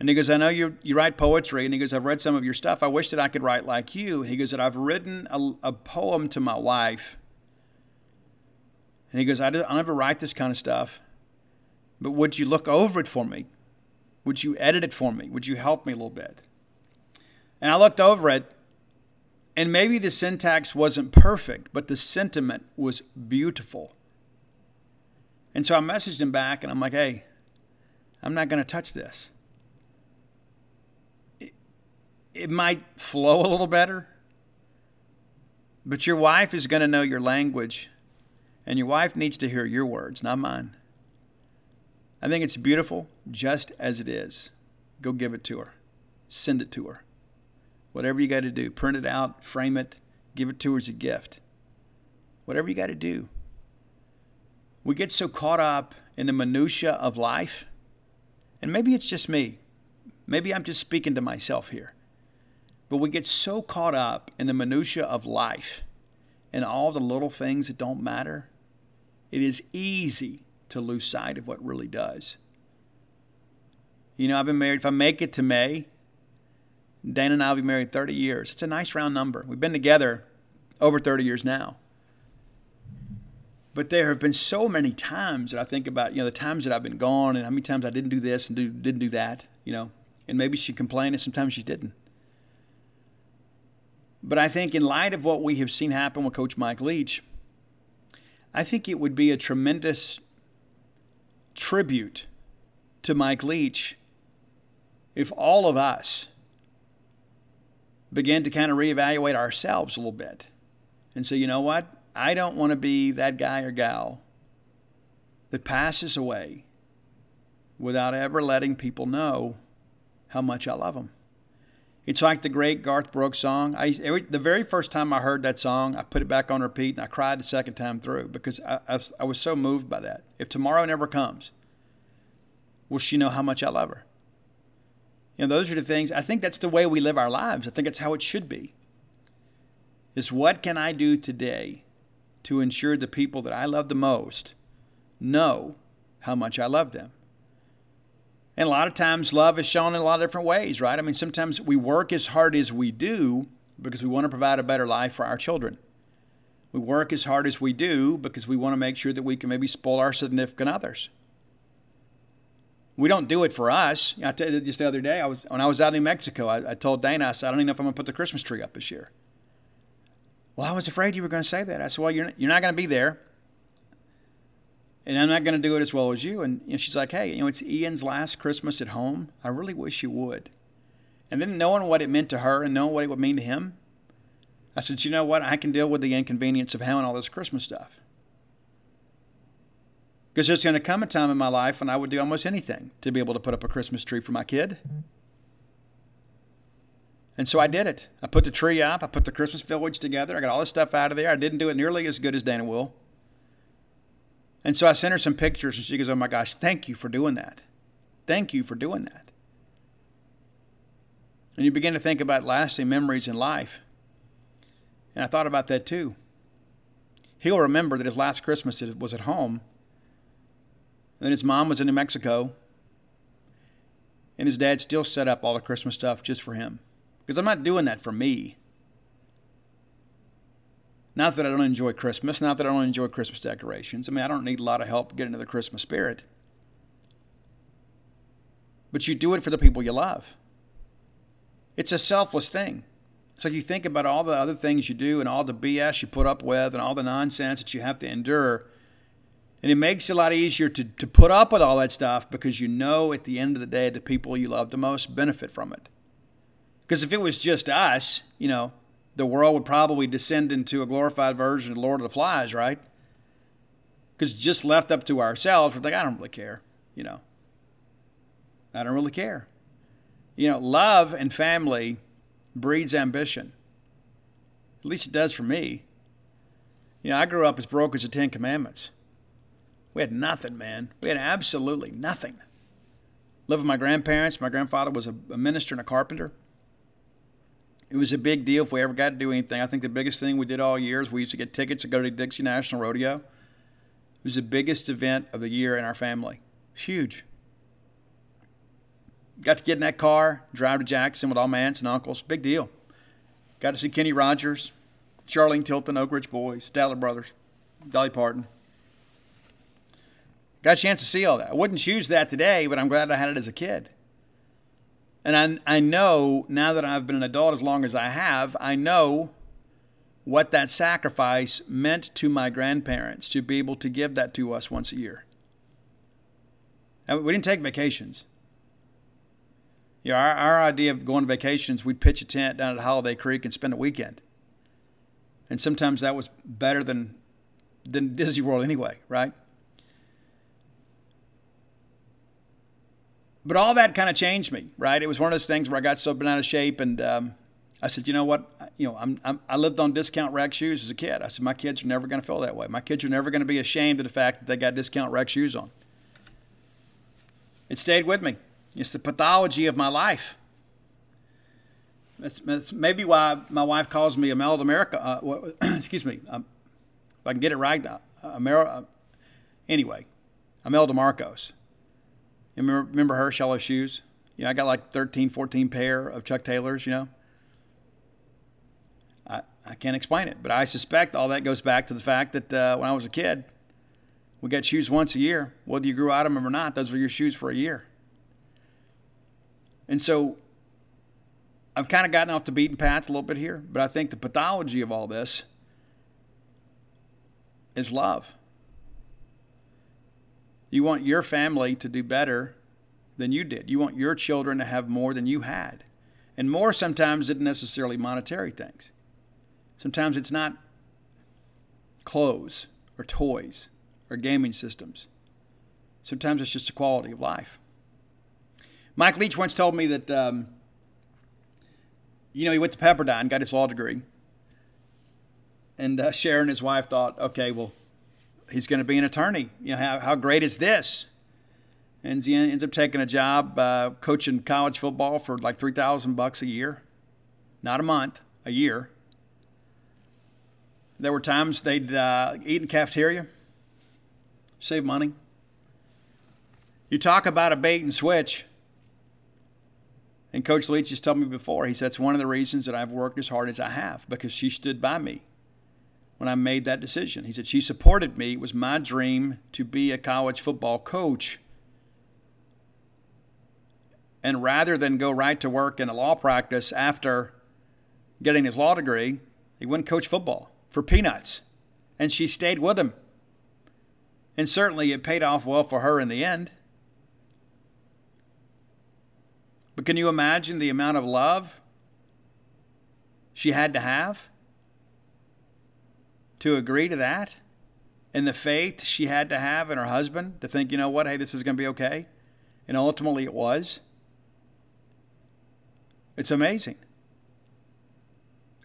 And he goes, I know you you write poetry. And he goes, I've read some of your stuff. I wish that I could write like you. And he goes, that I've written a, a poem to my wife. And he goes, I will never write this kind of stuff. But would you look over it for me? Would you edit it for me? Would you help me a little bit? And I looked over it, and maybe the syntax wasn't perfect, but the sentiment was beautiful. And so I messaged him back, and I'm like, hey, I'm not going to touch this. It, it might flow a little better, but your wife is going to know your language, and your wife needs to hear your words, not mine. I think it's beautiful just as it is. Go give it to her. Send it to her. Whatever you got to do, print it out, frame it, give it to her as a gift. Whatever you got to do. We get so caught up in the minutia of life, and maybe it's just me. Maybe I'm just speaking to myself here. But we get so caught up in the minutia of life and all the little things that don't matter. It is easy to lose sight of what really does. You know, I've been married, if I make it to May, Dana and I will be married 30 years. It's a nice round number. We've been together over 30 years now. But there have been so many times that I think about, you know, the times that I've been gone and how many times I didn't do this and do, didn't do that, you know. And maybe she complained and sometimes she didn't. But I think in light of what we have seen happen with Coach Mike Leach, I think it would be a tremendous tribute to Mike Leach if all of us began to kind of reevaluate ourselves a little bit and say, you know what? I don't want to be that guy or gal that passes away without ever letting people know how much I love them. It's like the great Garth Brooks song. I every, the very first time I heard that song, I put it back on repeat and I cried the second time through because I, I, I was so moved by that. If tomorrow never comes, will she know how much I love her? You know, those are the things. I think that's the way we live our lives. I think it's how it should be. Is what can I do today to ensure the people that I love the most know how much I love them? And a lot of times, love is shown in a lot of different ways, right? I mean, sometimes we work as hard as we do because we want to provide a better life for our children. We work as hard as we do because we want to make sure that we can maybe spoil our significant others. We don't do it for us. I told you just the other day, I was when I was out in Mexico, I, I told Dana, I said, I don't even know if I'm going to put the Christmas tree up this year. Well, I was afraid you were going to say that. I said, Well, you're not, you're not going to be there and I'm not going to do it as well as you. And you know, she's like, hey, you know, it's Ian's last Christmas at home. I really wish you would. And then knowing what it meant to her and knowing what it would mean to him, I said, you know what? I can deal with the inconvenience of having all this Christmas stuff. Because there's going to come a time in my life when I would do almost anything to be able to put up a Christmas tree for my kid. And so I did it. I put the tree up. I put the Christmas village together. I got all this stuff out of there. I didn't do it nearly as good as Dana will. And so I sent her some pictures, and she goes, Oh my gosh, thank you for doing that. Thank you for doing that. And you begin to think about lasting memories in life. And I thought about that too. He'll remember that his last Christmas was at home, then his mom was in New Mexico, and his dad still set up all the Christmas stuff just for him. Because I'm not doing that for me. Not that I don't enjoy Christmas, not that I don't enjoy Christmas decorations. I mean, I don't need a lot of help getting into the Christmas spirit. But you do it for the people you love. It's a selfless thing. So you think about all the other things you do and all the BS you put up with and all the nonsense that you have to endure. And it makes it a lot easier to, to put up with all that stuff because you know at the end of the day the people you love the most benefit from it. Because if it was just us, you know, the world would probably descend into a glorified version of Lord of the Flies, right? Because just left up to ourselves, we're like, I don't really care, you know. I don't really care. You know, love and family breeds ambition. At least it does for me. You know, I grew up as broke as the Ten Commandments. We had nothing, man. We had absolutely nothing. Lived with my grandparents. My grandfather was a, a minister and a carpenter. It was a big deal if we ever got to do anything. I think the biggest thing we did all year is we used to get tickets to go to the Dixie National Rodeo. It was the biggest event of the year in our family. It's Huge. Got to get in that car, drive to Jackson with all my aunts and uncles. Big deal. Got to see Kenny Rogers, Charlene Tilton, Oak Ridge Boys, Statler Brothers, Dolly Parton. Got a chance to see all that. I wouldn't choose that today, but I'm glad I had it as a kid. And I, I know now that I've been an adult as long as I have, I know what that sacrifice meant to my grandparents to be able to give that to us once a year. we didn't take vacations. You know, our, our idea of going to vacations, we'd pitch a tent down at Holiday Creek and spend a weekend. And sometimes that was better than, than [laughs] Disney World anyway, right? But all that kind of changed me, right? It was one of those things where I got so bent out of shape, and um, I said, you know what? You know, I'm, I'm, i lived on discount rec shoes as a kid. I said, my kids are never going to feel that way. My kids are never going to be ashamed of the fact that they got discount rec shoes on. It stayed with me. It's the pathology of my life. That's, that's maybe why my wife calls me Imelda America. Uh, [clears throat] excuse me, um, if I can get it right. Uh, America. Uh, anyway, Imelda Marcos. Remember, remember her shallow shoes? You know, I got like 13, 14 pair of Chuck Taylors, you know. I, I can't explain it, but I suspect all that goes back to the fact that uh, when I was a kid, we got shoes once a year. Whether you grew out of them or not, those were your shoes for a year. And so I've kind of gotten off the beaten path a little bit here, but I think the pathology of all this is love. You want your family to do better than you did. You want your children to have more than you had. And more sometimes isn't necessarily monetary things. Sometimes it's not clothes or toys or gaming systems. Sometimes it's just a quality of life. Mike Leach once told me that, um, you know, he went to Pepperdine, got his law degree. And uh, Sharon, and his wife, thought, okay, well, he's going to be an attorney. You know, how, how great is this? And he ends up taking a job uh, coaching college football for like 3000 bucks a year. Not a month, a year. There were times they'd uh, eat in cafeteria, save money. You talk about a bait and switch. And Coach Leach has told me before, he said, it's one of the reasons that I've worked as hard as I have because she stood by me when I made that decision. He said, she supported me. It was my dream to be a college football coach. And rather than go right to work in a law practice after getting his law degree, he went coach football for peanuts. And she stayed with him. And certainly it paid off well for her in the end. But can you imagine the amount of love she had to have to agree to that? And the faith she had to have in her husband to think, you know what, hey, this is going to be okay? And ultimately it was. It's amazing.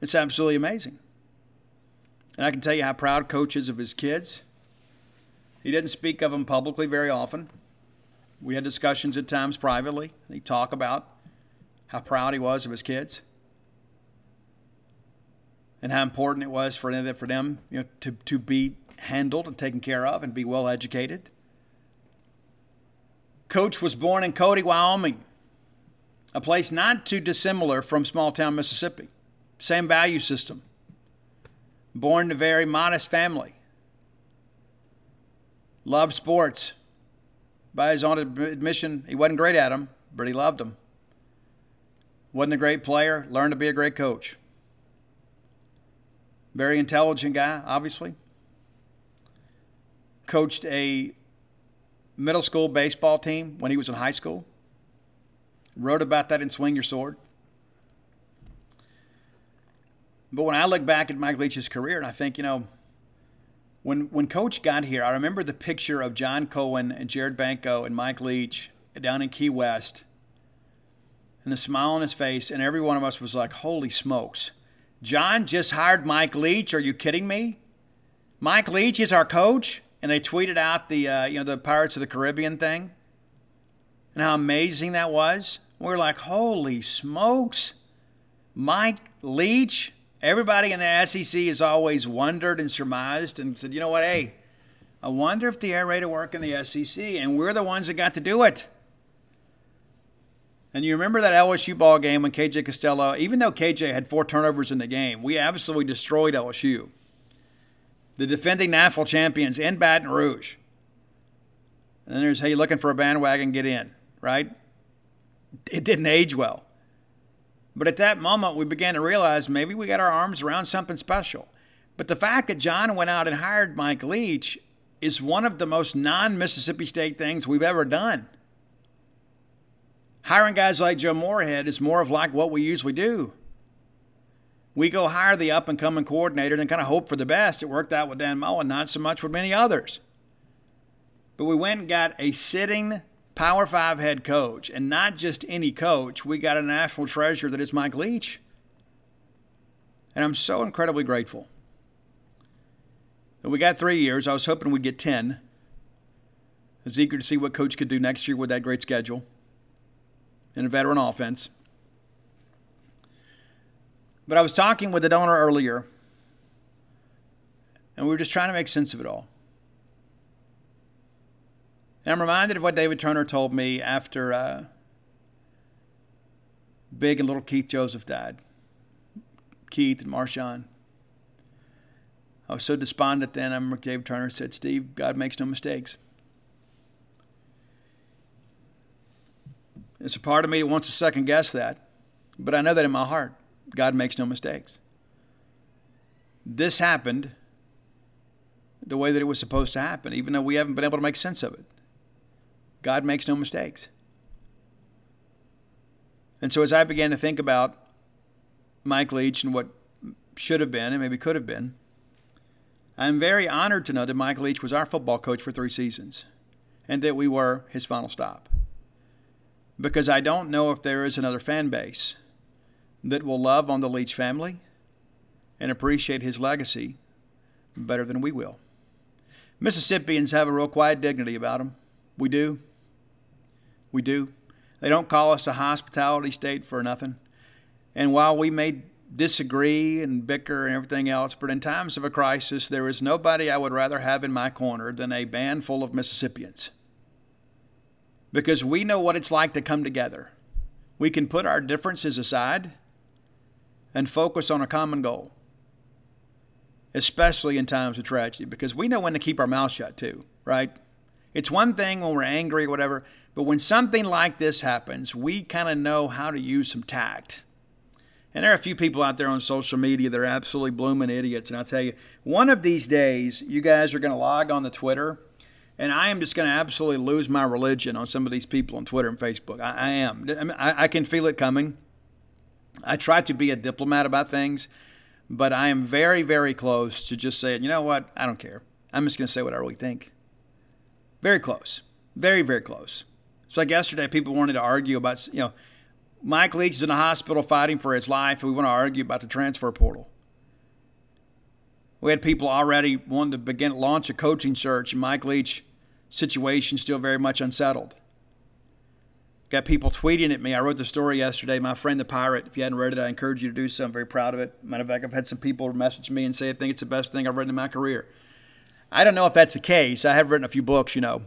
It's absolutely amazing. And I can tell you how proud Coach is of his kids. He didn't speak of them publicly very often. We had discussions at times privately. He talked about how proud he was of his kids and how important it was for them, for them you know, to, to be handled and taken care of and be well educated. Coach was born in Cody, Wyoming. a place not too dissimilar from small town Mississippi. Same value system. Born to a very modest family. Loved sports. By his own admission, he wasn't great at them, but he loved them. Wasn't a great player, learned to be a great coach. Very intelligent guy, obviously. Coached a middle school baseball team when he was in high school. Wrote about that in Swing Your Sword. But when I look back at Mike Leach's career and I think, you know, when when Coach got here, I remember the picture of John Cohen and Jared Banco and Mike Leach down in Key West, and the smile on his face, and every one of us was like, "Holy smokes! John just hired Mike Leach. Are you kidding me? Mike Leach is our coach." And they tweeted out the uh, you know the Pirates of the Caribbean thing, and how amazing that was. We we're like, "Holy smokes!" Mike Leach Everybody in the SEC has always wondered and surmised and said, you know what, hey, I wonder if the air raid will work in the SEC, and we're the ones that got to do it. And you remember that LSU ball game when KJ Costello, even though KJ had four turnovers in the game, we absolutely destroyed LSU. The defending national champions in Baton Rouge. And then there's, hey, looking for a bandwagon, get in, right? It didn't age well. But at that moment, we began to realize maybe we got our arms around something special. But the fact that John went out and hired Mike Leach is one of the most non Mississippi State things we've ever done. Hiring guys like Joe Moorhead is more of like what we usually do. We go hire the up and coming coordinator and kind of hope for the best. It worked out with Dan Mullen, not so much with many others. But we went and got a sitting Power Five head coach, and not just any coach. We got a national treasure that is Mike Leach. And I'm so incredibly grateful. We got three years. I was hoping we'd get 10. I was eager to see what coach could do next year with that great schedule and a veteran offense. But I was talking with the donor earlier, and we were just trying to make sense of it all. And I'm reminded of what David Turner told me after uh, Big and Little Keith Joseph died. Keith and Marshawn. I was so despondent then. I remember David Turner said, Steve, God makes no mistakes. It's a part of me that wants to second guess that, but I know that in my heart, God makes no mistakes. This happened the way that it was supposed to happen, even though we haven't been able to make sense of it. God makes no mistakes. And so as I began to think about Mike Leach and what should have been and maybe could have been, I'm very honored to know that Mike Leach was our football coach for three seasons and that we were his final stop. Because I don't know if there is another fan base that will love on the Leach family and appreciate his legacy better than we will. Mississippians have a real quiet dignity about them. We do. We do. They don't call us a hospitality state for nothing. And while we may disagree and bicker and everything else, but in times of a crisis, there is nobody I would rather have in my corner than a band full of Mississippians. Because we know what it's like to come together. We can put our differences aside and focus on a common goal, especially in times of tragedy, because we know when to keep our mouth shut too, right? It's one thing when we're angry or whatever, but when something like this happens, we kind of know how to use some tact. And there are a few people out there on social media that are absolutely blooming idiots. And I'll tell you, one of these days, you guys are going to log on the Twitter, and I am just going to absolutely lose my religion on some of these people on Twitter and Facebook. I, I am. I, I, I can feel it coming. I try to be a diplomat about things, but I am very, very close to just saying, you know what? I don't care. I'm just going to say what I really think. Very close. Very, very close. So like yesterday, people wanted to argue about, you know, Mike Leach is in a hospital fighting for his life, and we want to argue about the transfer portal. We had people already wanting to begin launch a coaching search, and Mike Leach situation still very much unsettled. Got people tweeting at me. I wrote the story yesterday. My friend the pirate. If you hadn't read it, I encourage you to do so. I'm very proud of it. Matter of fact, I've had some people message me and say I think it's the best thing I've written in my career. I don't know if that's the case. I have written a few books, you know,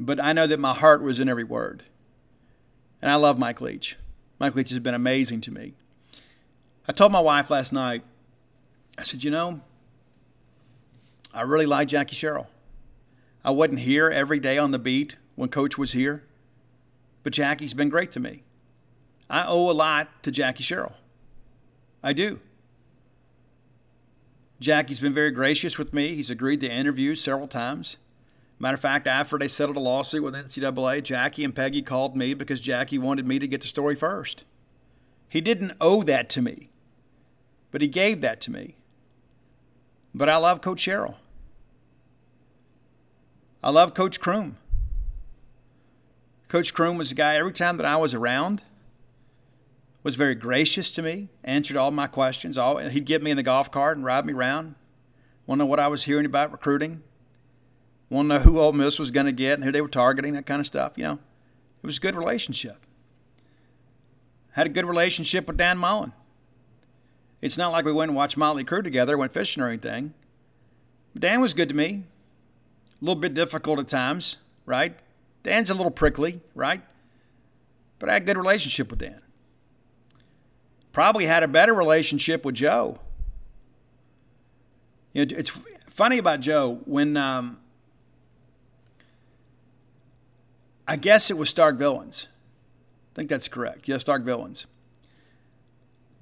but I know that my heart was in every word. And I love Mike Leach. Mike Leach has been amazing to me. I told my wife last night, I said, you know, I really like Jackie Sherrill. I wasn't here every day on the beat when Coach was here, but Jackie's been great to me. I owe a lot to Jackie Sherrill. I do. Jackie's been very gracious with me. He's agreed to interviews several times. Matter of fact, after they settled a lawsuit with NCAA, Jackie and Peggy called me because Jackie wanted me to get the story first. He didn't owe that to me, but he gave that to me. But I love Coach Sherrill. I love Coach Croom. Coach Croom was a guy every time that I was around was very gracious to me, answered all my questions. All, He'd get me in the golf cart and ride me around. Want to know what I was hearing about recruiting? Want to know who Ole Miss was going to get and who they were targeting, that kind of stuff. You know, it was a good relationship. Had a good relationship with Dan Mullen. It's not like we went and watched Motley Crue together, went fishing or anything. But Dan was good to me. A little bit difficult at times, right? Dan's a little prickly, right? But I had a good relationship with Dan. Probably had a better relationship with Joe. You know, it's funny about Joe when um, I guess it was Stark Villains. I think that's correct. Yes, Stark Villains.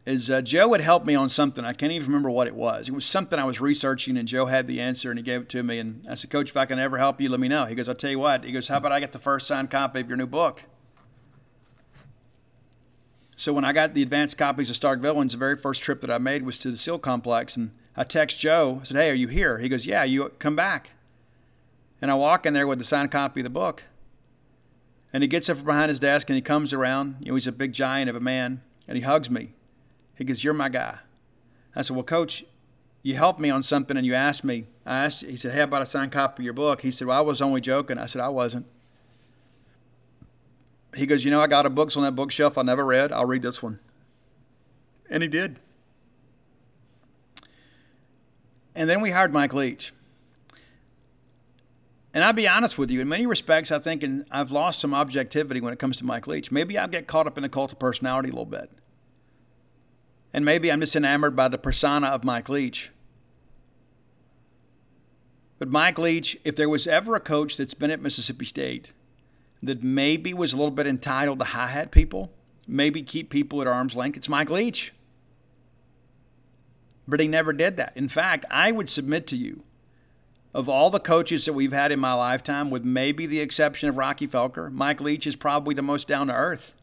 Is uh, Joe had helped me on something. I can't even remember what it was. It was something I was researching, and Joe had the answer, and he gave it to me. And I said, Coach, if I can ever help you, let me know. He goes, I'll tell you what. He goes, How about I get the first signed copy of your new book? So when I got the advanced copies of Stark Villains, the very first trip that I made was to the SEAL complex, and I text Joe. I said, "Hey, are you here?" He goes, "Yeah, you come back." And I walk in there with the signed copy of the book, and he gets up from behind his desk and he comes around. You know, he's a big giant of a man, and he hugs me. He goes, "You're my guy." I said, "Well, Coach, you helped me on something, and you asked me." I asked. He said, "Hey, how about a signed copy of your book?" He said, "Well, I was only joking." I said, "I wasn't." he goes, You know, I got a books on that bookshelf I never read. I'll read this one. And he did. And then we hired Mike Leach. And I'll be honest with you, in many respects, I think and I've lost some objectivity when it comes to Mike Leach. Maybe I get caught up in the cult of personality a little bit. And maybe I'm just enamored by the persona of Mike Leach. But Mike Leach, if there was ever a coach that's been at Mississippi State that maybe was a little bit entitled to hi hat people, maybe keep people at arm's length, it's Mike Leach. But he never did that. In fact, I would submit to you, of all the coaches that we've had in my lifetime, with maybe the exception of Rocky Felker, Mike Leach is probably the most down to earth.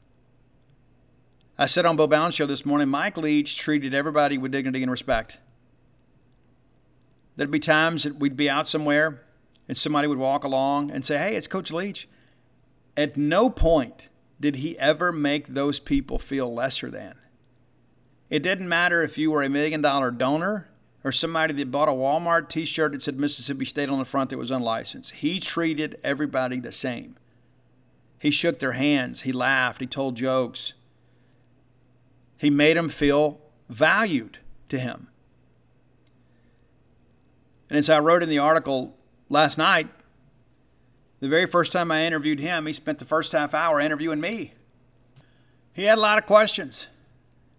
I said on Bo Bounds show this morning, Mike Leach treated everybody with dignity and respect. There'd be times that we'd be out somewhere and somebody would walk along and say, Hey, it's Coach Leach. At no point did he ever make those people feel lesser than. It didn't matter if you were a million dollar donor or somebody that bought a Walmart t shirt that said Mississippi State on the front that was unlicensed. He treated everybody the same. He shook their hands, he laughed, he told jokes. He made him feel valued to him. And as I wrote in the article last night, the very first time I interviewed him, he spent the first half hour interviewing me. He had a lot of questions.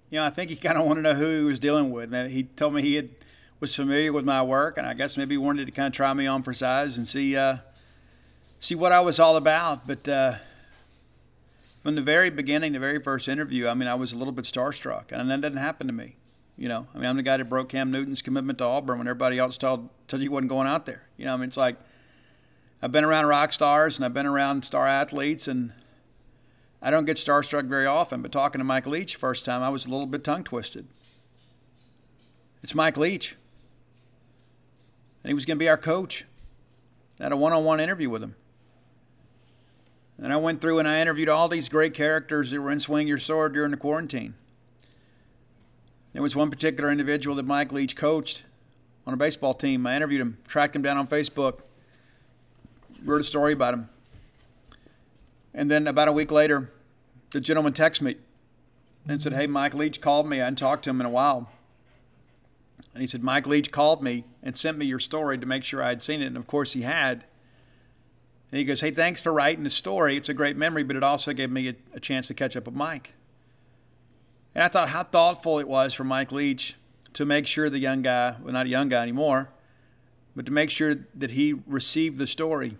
You know, I think he kind of wanted to know who he was dealing with. He told me he had, was familiar with my work, and I guess maybe he wanted to kind of try me on for size and see uh, see what I was all about. But uh, from the very beginning, the very first interview, I mean, I was a little bit starstruck, and that didn't happen to me. You know, I mean, I'm the guy that broke Cam Newton's commitment to Auburn when everybody else told, told you he wasn't going out there. You know, I mean, it's like – I've been around rock stars and I've been around star athletes, and I don't get starstruck very often. But talking to Mike Leach first time, I was a little bit tongue twisted. It's Mike Leach, and he was going to be our coach. I had a one-on-one interview with him. And I went through and I interviewed all these great characters that were in Swing Your Sword during the quarantine. There was one particular individual that Mike Leach coached on a baseball team. I interviewed him, tracked him down on Facebook wrote a story about him. And then about a week later, the gentleman texted me and said, Hey, Mike Leach called me. I hadn't talked to him in a while. And he said, Mike Leach called me and sent me your story to make sure I had seen it. And of course, he had. And he goes, Hey, thanks for writing the story. It's a great memory, but it also gave me a, a chance to catch up with Mike. And I thought how thoughtful it was for Mike Leach to make sure the young guy, well, not a young guy anymore, but to make sure that he received the story.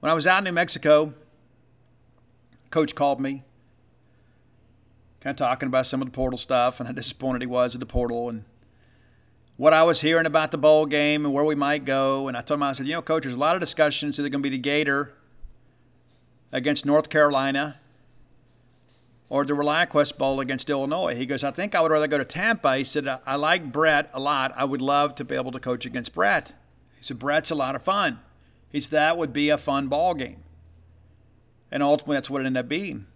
When I was out in New Mexico, coach called me, kind of talking about some of the portal stuff and how disappointed he was at the portal and what I was hearing about the bowl game and where we might go. And I told him, I said, you know, coach, there's a lot of discussions. Either going to be the Gator against North Carolina or the ReliaQuest Bowl against Illinois. He goes, I think I would rather go to Tampa. He said, I like Brett a lot. I would love to be able to coach against Brett. He said, Brett's a lot of fun. He said, that would be a fun ball game. And ultimately, that's what it ended up being.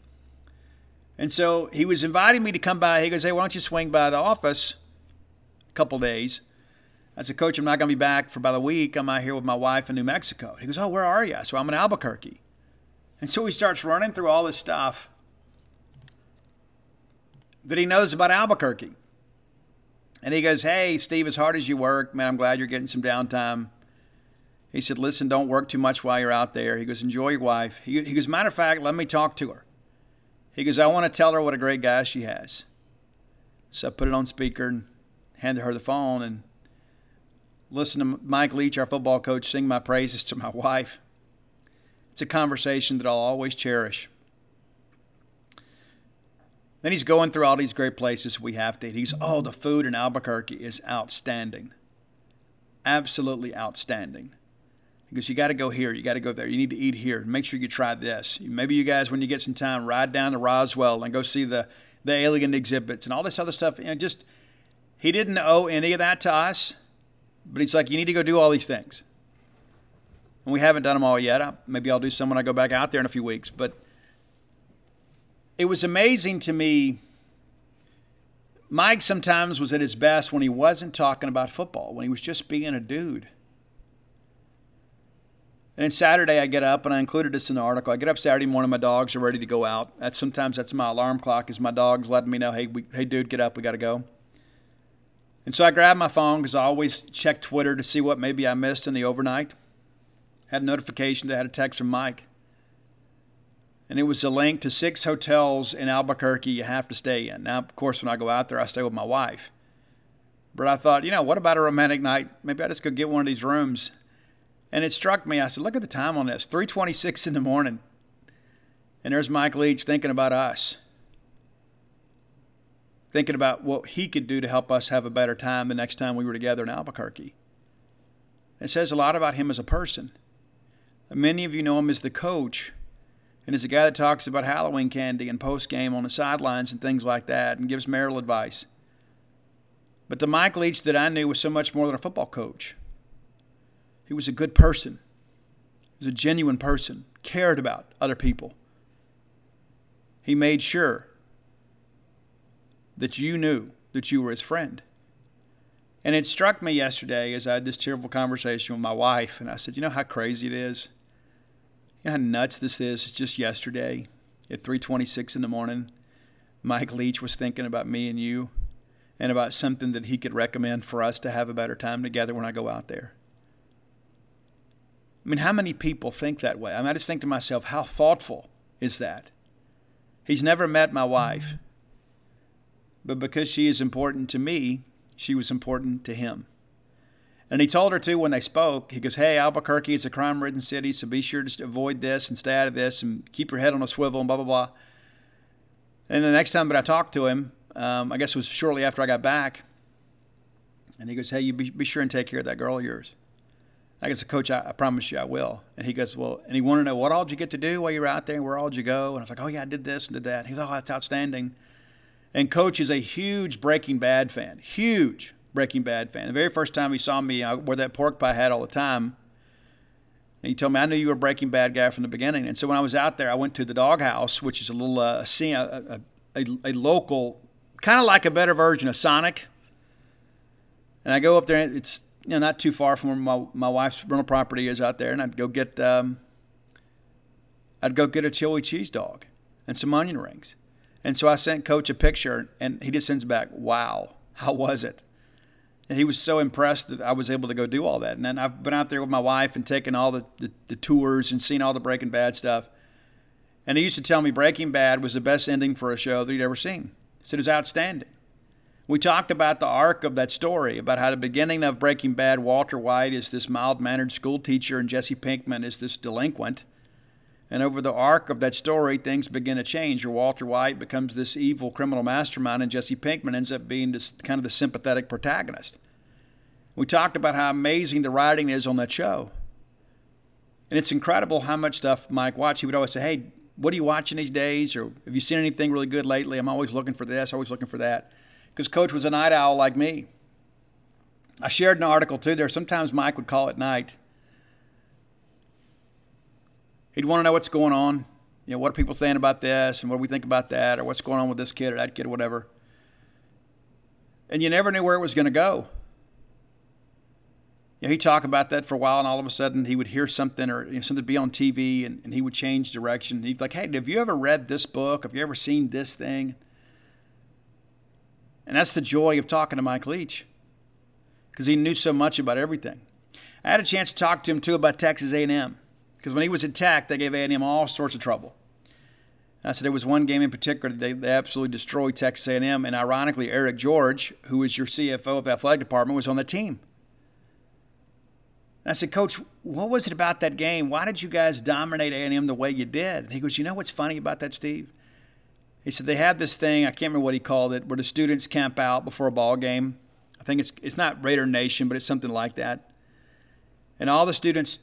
And so he was inviting me to come by. He goes, Hey, why don't you swing by the office couple days? I said, Coach, I'm not going to be back for about a week. I'm out here with my wife in New Mexico. He goes, Oh, where are you? So I'm in Albuquerque. And so he starts running through all this stuff that he knows about Albuquerque. And he goes, Hey, Steve, as hard as you work, man, I'm glad you're getting some downtime. He said, Listen, don't work too much while you're out there. He goes, Enjoy your wife. He, he goes, Matter of fact, let me talk to her. He goes, I want to tell her what a great guy she has. So I put it on speaker and handed her the phone and listened to Mike Leach, our football coach, sing my praises to my [laughs] wife. It's a conversation that I'll always cherish. Then he's going through all these great places we have to eat. He's, oh, the food in Albuquerque is outstanding. Absolutely outstanding. He goes, You got to go here. You got to go there. You need to eat here. Make sure you try this. Maybe you guys, when you get some time, ride down to Roswell and go see the, the alien exhibits and all this other stuff. You know, just, he didn't owe any of that to us, but he's like, You need to go do all these things. And we haven't done them all yet. Maybe I'll do some when I go back out there in a few weeks. But it was amazing to me. Mike sometimes was at his best when he wasn't talking about football, when he was just being a dude. And then Saturday, I get up and I included this in the article. I get up Saturday morning, my dogs are ready to go out. That's sometimes that's my alarm clock. Is my dogs letting me know, hey, we, hey, dude, get up, we got to go. And so I grabbed my phone because I always check Twitter to see what maybe I missed in the overnight. Had a notification that I had a text from Mike, and it was a link to six hotels in Albuquerque you have to stay in. Now, of course, when I go out there, I stay with my wife. But I thought, you know, what about a romantic night? Maybe I just go get one of these rooms and it struck me. I said, look at the time on this 326 in the morning. And there's Mike Leach thinking about us, thinking about what he could do to help us have a better time the next time we were together in Albuquerque. It says a lot about him as a person. Many of you know him as the coach and as a guy that talks about Halloween candy and post game on the sidelines and things like that and gives marital advice. But the Mike Leach that I knew was so much more than a football coach. He was a good person. He was a genuine person, cared about other people. He made sure that you knew that you were his friend. And it struck me yesterday as I had this tearful conversation with my wife, and I said, You know how crazy it is? You know how nuts this is? It's just yesterday at 3:26 in the morning, Mike Leach was thinking about me and you and about something that he could recommend for us to have a better time together when I go out there. I mean, how many people think that way? I mean, I just think to myself, how thoughtful is that? He's never met my wife, but because she is important to me, she was important to him. And he told her too when they spoke, he goes, Hey, Albuquerque is a crime ridden city, so be sure to avoid this and stay out of this and keep your head on a swivel and blah, blah, blah. And the next time that I talked to him, um, I guess it was shortly after I got back, and he goes, Hey, you be, be sure and take care of that girl of yours. I guess, Coach, I, I, promise you I will. And he goes, Well, and he wanted to know, What all did you get to do while you were out there? And where all did you go? And I was like, Oh, yeah, I did this and did that. And he goes, Oh, that's outstanding. And Coach is a huge Breaking Bad fan, huge Breaking Bad fan. The very first time he saw me, I wore that pork pie hat all the time. And he told me, I knew you were a Breaking Bad guy from the beginning. And so when I was out there, I went to the doghouse, which is a little, uh, a, a, a, local, kind of like a better version of Sonic. And I go up there, and it's you know, not too far from where my, my wife's rental property is out there, and I'd go get um, I'd go get a chili cheese dog and some onion rings. And so I sent Coach a picture, and he just sends back, "Wow, how was it?" And he was so impressed that I was able to go do all that. And then I've been out there with my wife and taken all the, the, the tours and seen all the Breaking Bad stuff. And he used to tell me Breaking Bad was the best ending for a show that he'd ever seen. He said it was outstanding. We talked about the arc of that story, about how the beginning of Breaking Bad, Walter White is this mild mannered school teacher and Jesse Pinkman is this delinquent. And over the arc of that story, things begin to change. Your Walter White becomes this evil criminal mastermind, and Jesse Pinkman ends up being kind of the sympathetic protagonist. We talked about how amazing the writing is on that show. And it's incredible how much stuff Mike watched. He would always say, Hey, what are you watching these days? Or have you seen anything really good lately? I'm always looking for this, always looking for that. Because Coach was a night owl like me. I shared an article too there. Sometimes Mike would call at night. He'd want to know what's going on. You know, what are people saying about this and what do we think about that or what's going on with this kid or that kid or whatever. And you never knew where it was going to go you know, he'd talk about that for a while, and all of a sudden he would hear something or you know, something be on TV, and, and he would change direction. He'd be like, "Hey, have you ever read this book? Have you ever seen this thing?" And that's the joy of talking to Mike Leach, because he knew so much about everything. I had a chance to talk to him too about Texas A&M, because when he was at Tech, they gave A&M all sorts of trouble. And I said there was one game in particular they, they absolutely destroyed Texas A&M, and ironically, Eric George, who was your CFO of the athletic department, was on the team. And I said, Coach, what was it about that game? Why did you guys dominate A&M the way you did? And he goes, You know what's funny about that, Steve? He said they have this thing, I can't remember what he called it, where the students camp out before a ball game. I think it's it's not Raider Nation, but it's something like that. And all the students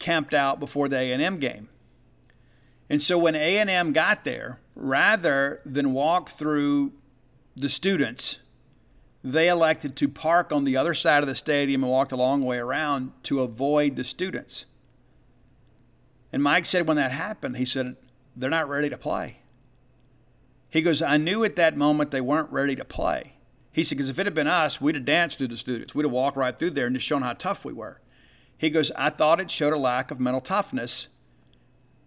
camped out before the A&M game. And so when A&M got there, rather than walk through the students they elected to park on the other side of the stadium and walked a long way around to avoid the students. And Mike said when that happened, he said, they're not ready to play. He goes, I knew at that moment they weren't ready to play. He said, because if it had been us, we'd have danced through the students. We'd have walked right through there and just shown how tough we were. He goes, I thought it showed a lack of mental toughness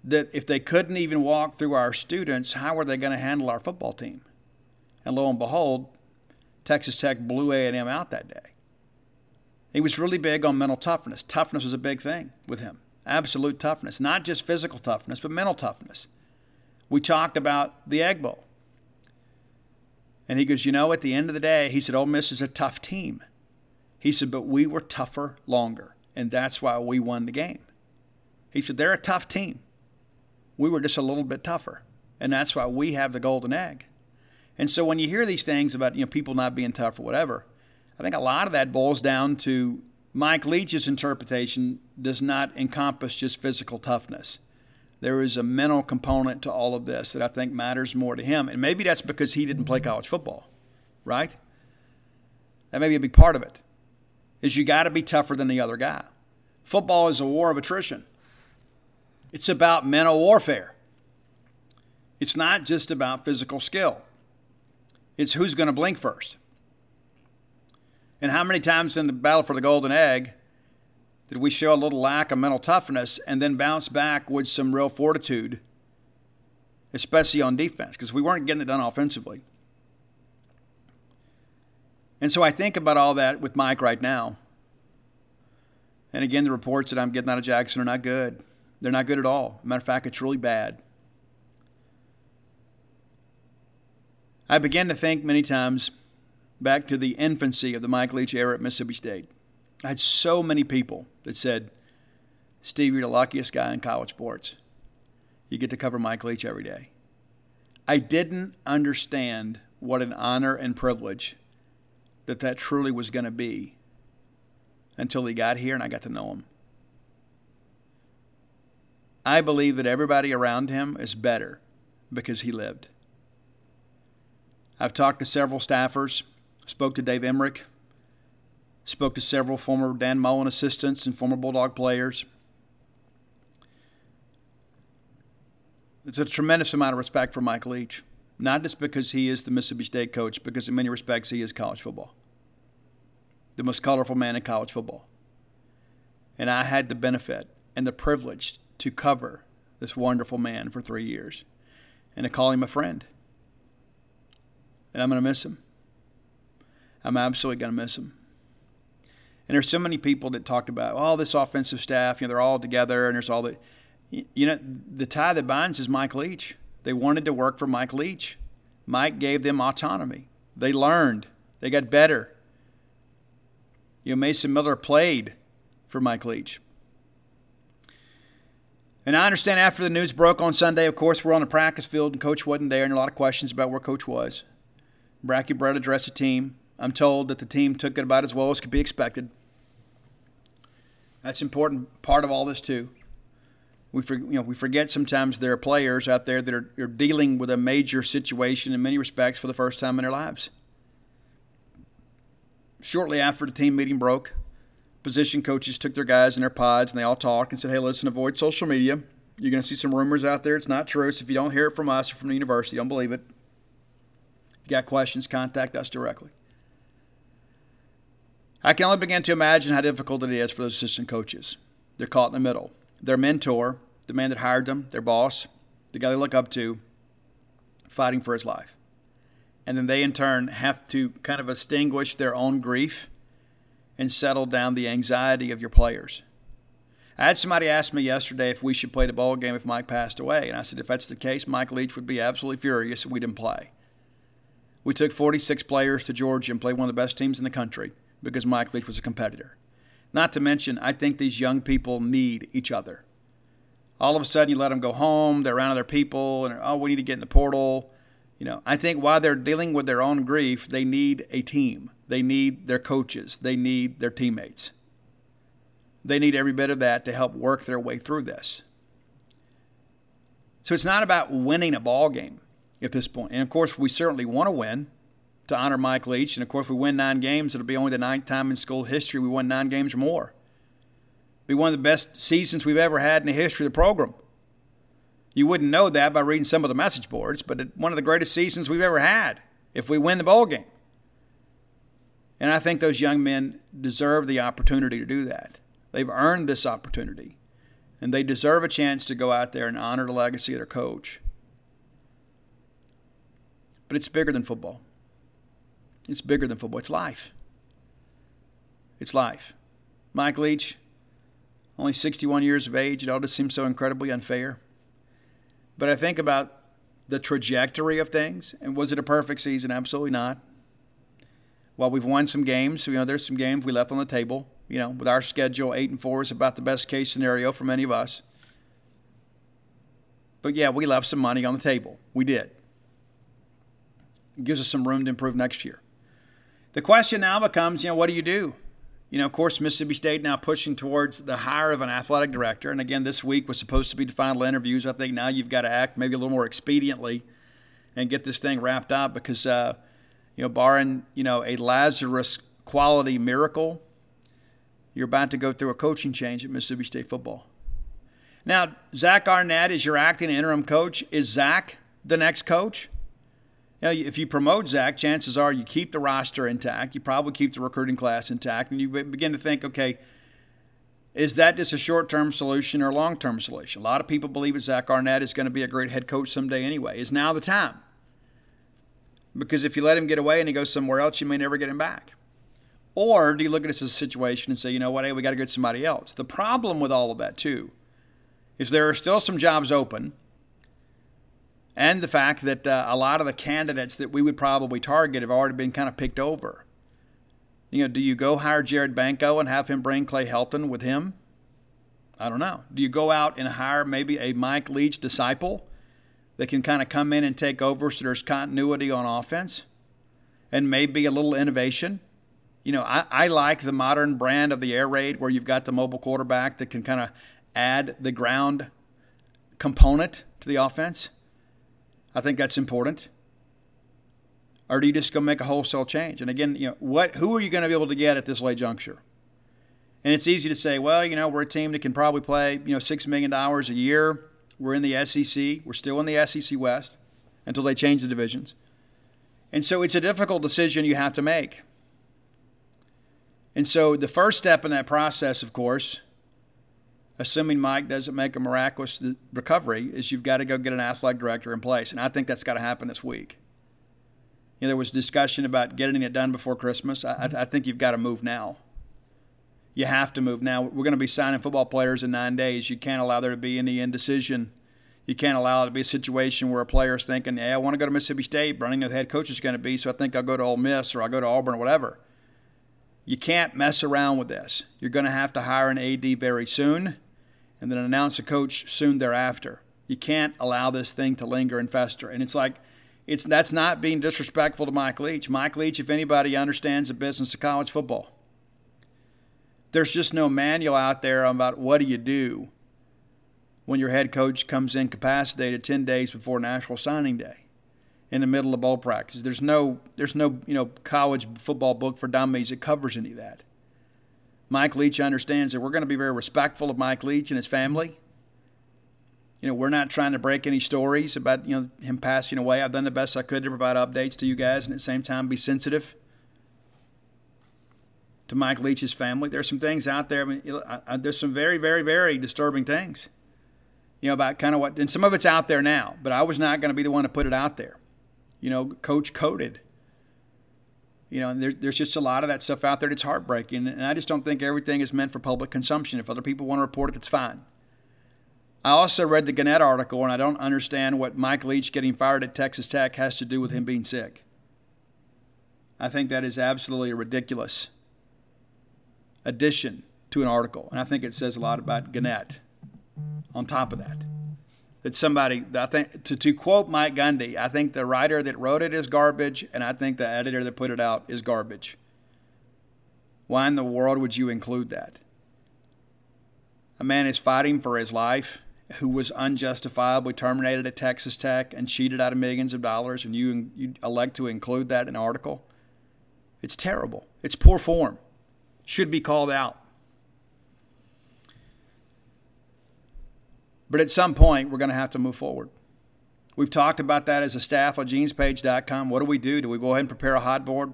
that if they couldn't even walk through our students, how were they going to handle our football team? And lo and behold, Texas Tech blew A&M out that day. He was really big on mental toughness. Toughness was a big thing with him. Absolute toughness, not just physical toughness, but mental toughness. We talked about the Egg Bowl. And he goes, You know, at the end of the day, he said, Ole Miss is a tough team. He said, But we were tougher longer, and that's why we won the game. He said, They're a tough team. We were just a little bit tougher, and that's why we have the golden egg. And so when you hear these things about you know people not being tough or whatever, I think a lot of that boils down to Mike Leach's interpretation does not encompass just physical toughness. There is a mental component to all of this that I think matters more to him. And maybe that's because he didn't play college football, right? That may be a big part of it. Is you got to be tougher than the other guy. Football is a war of attrition. It's about mental warfare. It's not just about physical skill. It's who's going to blink first. And how many times in the battle for the golden egg did we show a little lack of mental toughness and then bounce back with some real fortitude, especially on defense, because we weren't getting it done offensively. And so I think about all that with Mike right now. And again, the reports that I'm getting out of Jackson are not good. They're not good at all. Matter of fact, it's really bad. I began to think many times back to the infancy of the Mike Leach era at Mississippi State. I had so many people that said, Steve, you're the luckiest guy in college sports. You get to cover Mike Leach every day. I didn't understand what an honor and privilege that that truly was going to be until he got here and I got to know him. I believe that everybody around him is better because he lived. I've talked to several staffers, spoke to Dave Emmerich, spoke to several former Dan Mullen assistants and former Bulldog players. It's a tremendous amount of respect for Mike Leach, not just because he is the Mississippi State coach, because in many respects he is college football, the most colorful man in college football. And I had the benefit and the privilege to cover this wonderful man for three years and to call him a friend and I'm going to miss him. I'm absolutely going to miss him. And there's so many people that talked about, oh, this offensive staff, you know, they're all together, and there's all the, You know, the tie that binds is Mike Leach. They wanted to work for Mike Leach. Mike gave them autonomy. They learned. They got better. You know, Mason Miller played for Mike Leach. And I understand after the news broke on Sunday, of course, we're on the practice field and Coach wasn't there, and a lot of questions about where Coach was. Bracky Brett addressed the team. I'm told that the team took it about as well as could be expected. That's an important part of all this too. We for, you know we forget sometimes there are players out there that are, are dealing with a major situation in many respects for the first time in their lives. Shortly after the team meeting broke, position coaches took their guys in their pods and they all talked and said, "Hey, listen, avoid social media. You're going to see some rumors out there. It's not true. So if you don't hear it from us or from the university, don't believe it. If you got questions, contact us directly." I can only begin to imagine how difficult it is for those assistant coaches. They're caught in the middle. Their mentor, the man that hired them, their boss, the guy they look up to, fighting for his life. And then they, in turn, have to kind of extinguish their own grief and settle down the anxiety of your players. I had somebody ask me yesterday if we should play the ball game if Mike passed away, and I said if that's the case, Mike Leach would be absolutely furious if we didn't play. We took 46 players to Georgia and played one of the best teams in the country because Mike Leach was a competitor. Not to mention, I think these young people need each other. All of a sudden, you let them go home, they're around other people, and oh, we need to get in the portal. You know, I think while they're dealing with their own grief, they need a team. They need their coaches. They need their teammates. They need every bit of that to help work their way through this. So it's not about winning a ball game at this point. And of course, we certainly want to win to honor Mike Leach. And of course, if we win nine games, it'll be only the ninth time in school history we won nine games or more. It'll be one of the best seasons we've ever had in the history of the program. You wouldn't know that by reading some of the message boards, but one of the greatest seasons we've ever had if we win the bowl game. And I think those young men deserve the opportunity to do that. They've earned this opportunity, and they deserve a chance to go out there and honor the legacy of their coach. But it's bigger than football. It's bigger than football. It's life. It's life. Mike Leach, only 61 years of age. It all just seems so incredibly unfair. But I think about the trajectory of things, and was it a perfect season? Absolutely not. While we've won some games, you know, there's some games we left on the table. You know, with our schedule, eight and four is about the best case scenario for many of us. But yeah, we left some money on the table. We did. It gives us some room to improve next year. The question now becomes, you know, what do you do? You know, of course, Mississippi State now pushing towards the hire of an athletic director. And again, this week was supposed to be the final interviews. I think now you've got to act maybe a little more expediently and get this thing wrapped up because, uh, you know, barring, you know, a Lazarus quality miracle, you're about to go through a coaching change at Mississippi State football. Now, Zach Arnett is your acting interim coach. Is Zach the next coach? Know, if you promote Zach, chances are you keep the roster intact. You probably keep the recruiting class intact, and you begin to think, okay, is that just a short-term solution or a long-term solution? A lot of people believe that Zach Arnett is going to be a great head coach someday anyway. Is now the time? Because if you let him get away and he goes somewhere else, you may never get him back. Or do you look at this as a situation and say, you know what, hey, we got to get somebody else? The problem with all of that, too, is there are still some jobs open and the fact that uh, a lot of the candidates that we would probably target have already been kind of picked over. You know, do you go hire Jared Banco and have him bring Clay Helton with him? I don't know. Do you go out and hire maybe a Mike Leach disciple that can kind of come in and take over so there's continuity on offense and maybe a little innovation? You know, I, I like the modern brand of the air raid where you've got the mobile quarterback that can kind of add the ground component to the offense. I think that's important. Or do you just go make a wholesale change? And again, you know, what who are you going to be able to get at this late juncture? And it's easy to say, well, you know, we're a team that can probably play, you know, six million dollars a year. We're in the SEC. We're still in the SEC West until they change the divisions. And so it's a difficult decision you have to make. And so the first step in that process, of course, assuming Mike doesn't make a miraculous recovery, is you've got to go get an athletic director in place. And I think that's got to happen this week. You know, there was discussion about getting it done before Christmas. I, I think you've got to move now. you have to move. Now, we're going to be signing football players in nine days. You can't allow there to be any indecision. You can't allow it to be a situation where a player's thinking, hey, I want to go to Mississippi State, but I know the head coach is going to be, so I think I'll go to Ole Miss or I'll go to Auburn or whatever. You can't mess around with this. You're going to have to hire an AD very soon and then announce a coach soon thereafter. You can't allow this thing to linger and fester. And it's like, it's that's not being disrespectful to Mike Leach. Mike Leach, if anybody understands the business of college football, there's just no manual out there about what do you do when your head coach comes incapacitated 10 days before National Signing Day in the middle of bowl practice. There's no there's no, you know, college football book for dummies that covers any of that. Mike Leach understands that we're going to be very respectful of Mike Leach and his family. You know, we're not trying to break any stories about, you know, him passing away. I've done the best I could to provide updates to you guys and at the same time be sensitive to Mike Leach's family. There's some things out there. I mean, I, I, there's some very, very, very disturbing things. You know about kind of what, and some of it's out there now. But I was not going to be the one to put it out there. You know, Coach coded. You know, and there's there's just a lot of that stuff out there that's heartbreaking, and I just don't think everything is meant for public consumption. If other people want to report it, it's fine. I also read the Gannett article, and I don't understand what Mike Leach getting fired at Texas Tech has to do with him being sick. I think that is absolutely a ridiculous addition to an article. And I think it says a lot about Gannett on top of that. That somebody, I think, to, to quote Mike Gundy, I think the writer that wrote it is garbage, and I think the editor that put it out is garbage. Why in the world would you include that? A man is fighting for his life who was unjustifiably terminated at Texas Tech and cheated out of millions of dollars, and you, you elect to include that in an article? It's terrible. It's poor form should be called out. But at some point, we're going to have to move forward. We've talked about that as a staff on genespage.com. What do we do? Do we go ahead and prepare a hot board?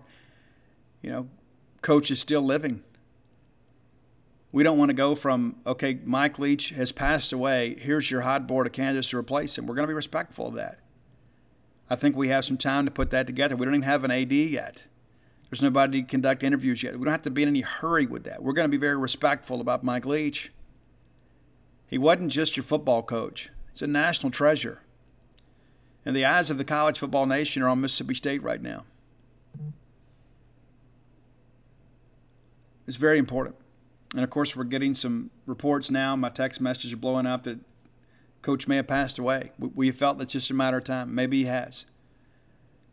You know, coach is still living. We don't want to go from, okay, Mike Leach has passed away. Here's your hot board of candidates to replace him. We're going to be respectful of that. I think we have some time to put that together. We don't even have an AD yet. There's nobody to conduct interviews yet. We don't have to be in any hurry with that. We're going to be very respectful about Mike Leach. He wasn't just your football coach, he's a national treasure. And the eyes of the college football nation are on Mississippi State right now. It's very important. And of course, we're getting some reports now. My text messages are blowing up that Coach may have passed away. We felt that's just a matter of time. Maybe he has.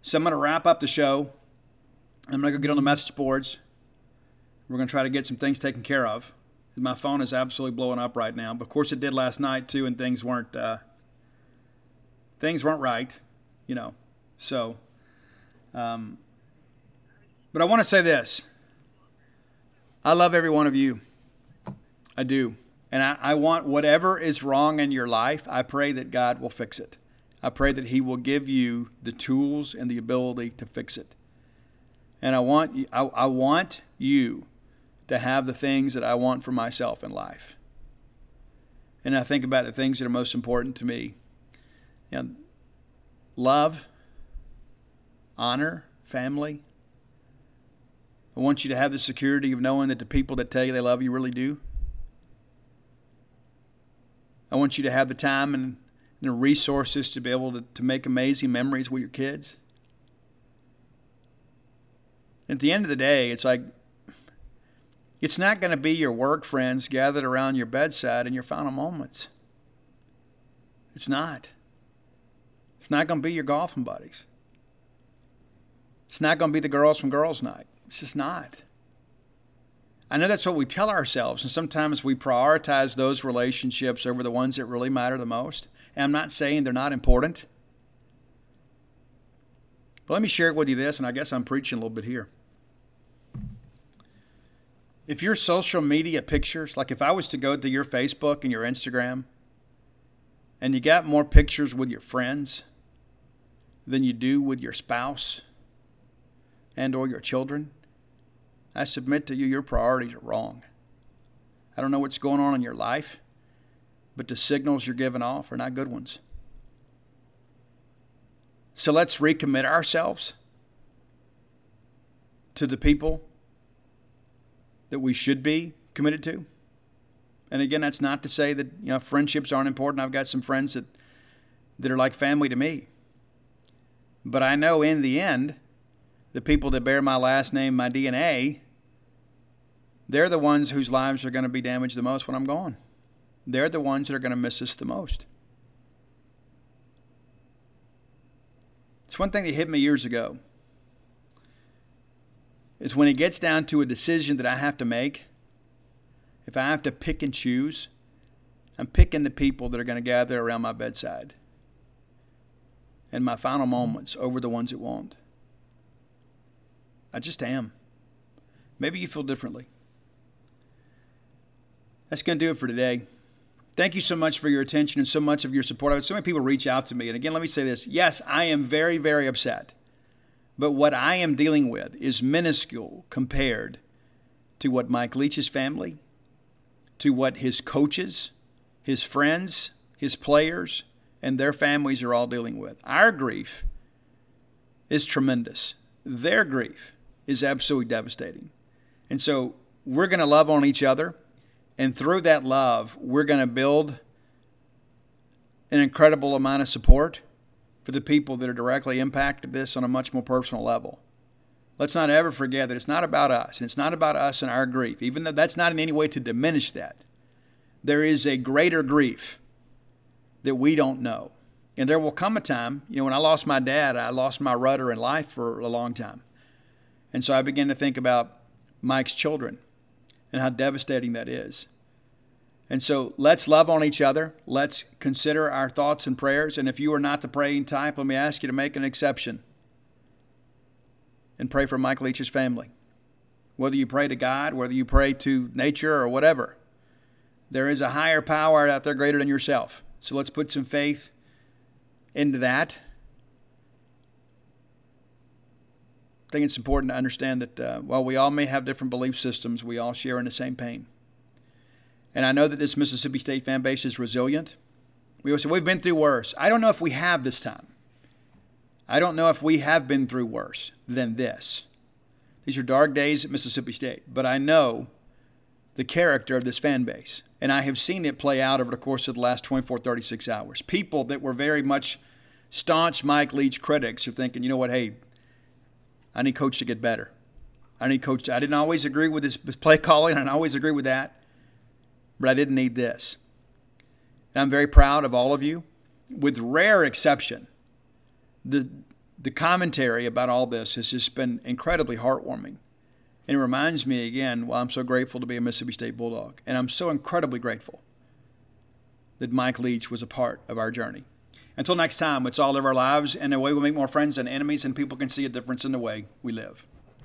So I'm going to wrap up the show I'm going to go get on the message boards. We're going to try to get some things taken care of. My phone is absolutely blowing up right now. But of course, it did last night too, and things weren't uh, things weren't right, you know. So, um, but I want to say this: I love every one of you. I do, and I, I want whatever is wrong in your life. I pray that God will fix it. I pray that He will give you the tools and the ability to fix it and I want I, I want you to have the things that I want for myself in life. And I think about the things that are most important to me. You know, love, honor, family. I want you to have the security of knowing that the people that tell you they love you really do. I want you to have the time and, the resources to be able to, to make amazing memories with your kids. At the end of the day, it's like it's not going to be your work friends gathered around your bedside in your final moments. It's not. It's not going to be your golfing buddies. It's not going to be the girls from girls' night. It's just not. I know that's what we tell ourselves, and sometimes we prioritize those relationships over the ones that really matter the most. And I'm not saying they're not important. But let me share with you this, and I guess I'm preaching a little bit here. If your social media pictures, like if I was to go to your Facebook and your Instagram, and you got more pictures with your friends than you do with your spouse and or your children, I submit to you your priorities are wrong. I don't know what's going on in your life, but the signals you're giving off are not good ones. So let's recommit ourselves to the people that we should be committed to. And again, that's not to say that you know friendships aren't important. I've got some friends that that are like family to me. But I know in the end, the people that bear my last name, my DNA, they're the ones whose lives are going to be damaged the most when I'm gone. They're the ones that are going to miss us the most. It's one thing that hit me years ago. Is when it gets down to a decision that I have to make, if I have to pick and choose, I'm picking the people that are going to gather around my bedside and my final moments over the ones that won't. I just am. Maybe you feel differently. That's going to do it for today. Thank you so much for your attention and so much of your support. I've had so many people reach out to me. And again, let me say this yes, I am very, very upset. But what I am dealing with is minuscule compared to what Mike Leach's family, to what his coaches, his friends, his players, and their families are all dealing with. Our grief is tremendous. Their grief is absolutely devastating. And so we're going to love on each other. And through that love, we're going to build an incredible amount of support for the people that are directly impacted by this on a much more personal level. Let's not ever forget that it's not about us, and it's not about us and our grief, even though that's not in any way to diminish that. There is a greater grief that we don't know. And there will come a time, you know, when I lost my dad, I lost my rudder in life for a long time. And so I began to think about Mike's children and how devastating that is. And so let's love on each other. Let's consider our thoughts and prayers. And if you are not the praying type, let me ask you to make an exception and pray for Mike Leach's family. Whether you pray to God, whether you pray to nature or whatever, there is a higher power out there greater than yourself. So let's put some faith into that. I think it's important to understand that uh, while we all may have different belief systems, we all share in the same pain. And I know that this Mississippi State fan base is resilient. We always say, we've been through worse. I don't know if we have this time. I don't know if we have been through worse than this. These are dark days at Mississippi State, but I know the character of this fan base. And I have seen it play out over the course of the last 24, 36 hours. People that were very much staunch Mike Leach critics are thinking, you know what, hey, I need coach to get better. I need coach. To, I didn't always agree with his, play calling. I didn't always agree with that, but I didn't need this. And I'm very proud of all of you. With rare exception, the the commentary about all this has just been incredibly heartwarming. And it reminds me again why I'm so grateful to be a Mississippi State Bulldog. And I'm so incredibly grateful that Mike Leach was a part of our journey. Until next time, it's all of our lives, and the way we make more friends than enemies, and people can see a difference in the way we live.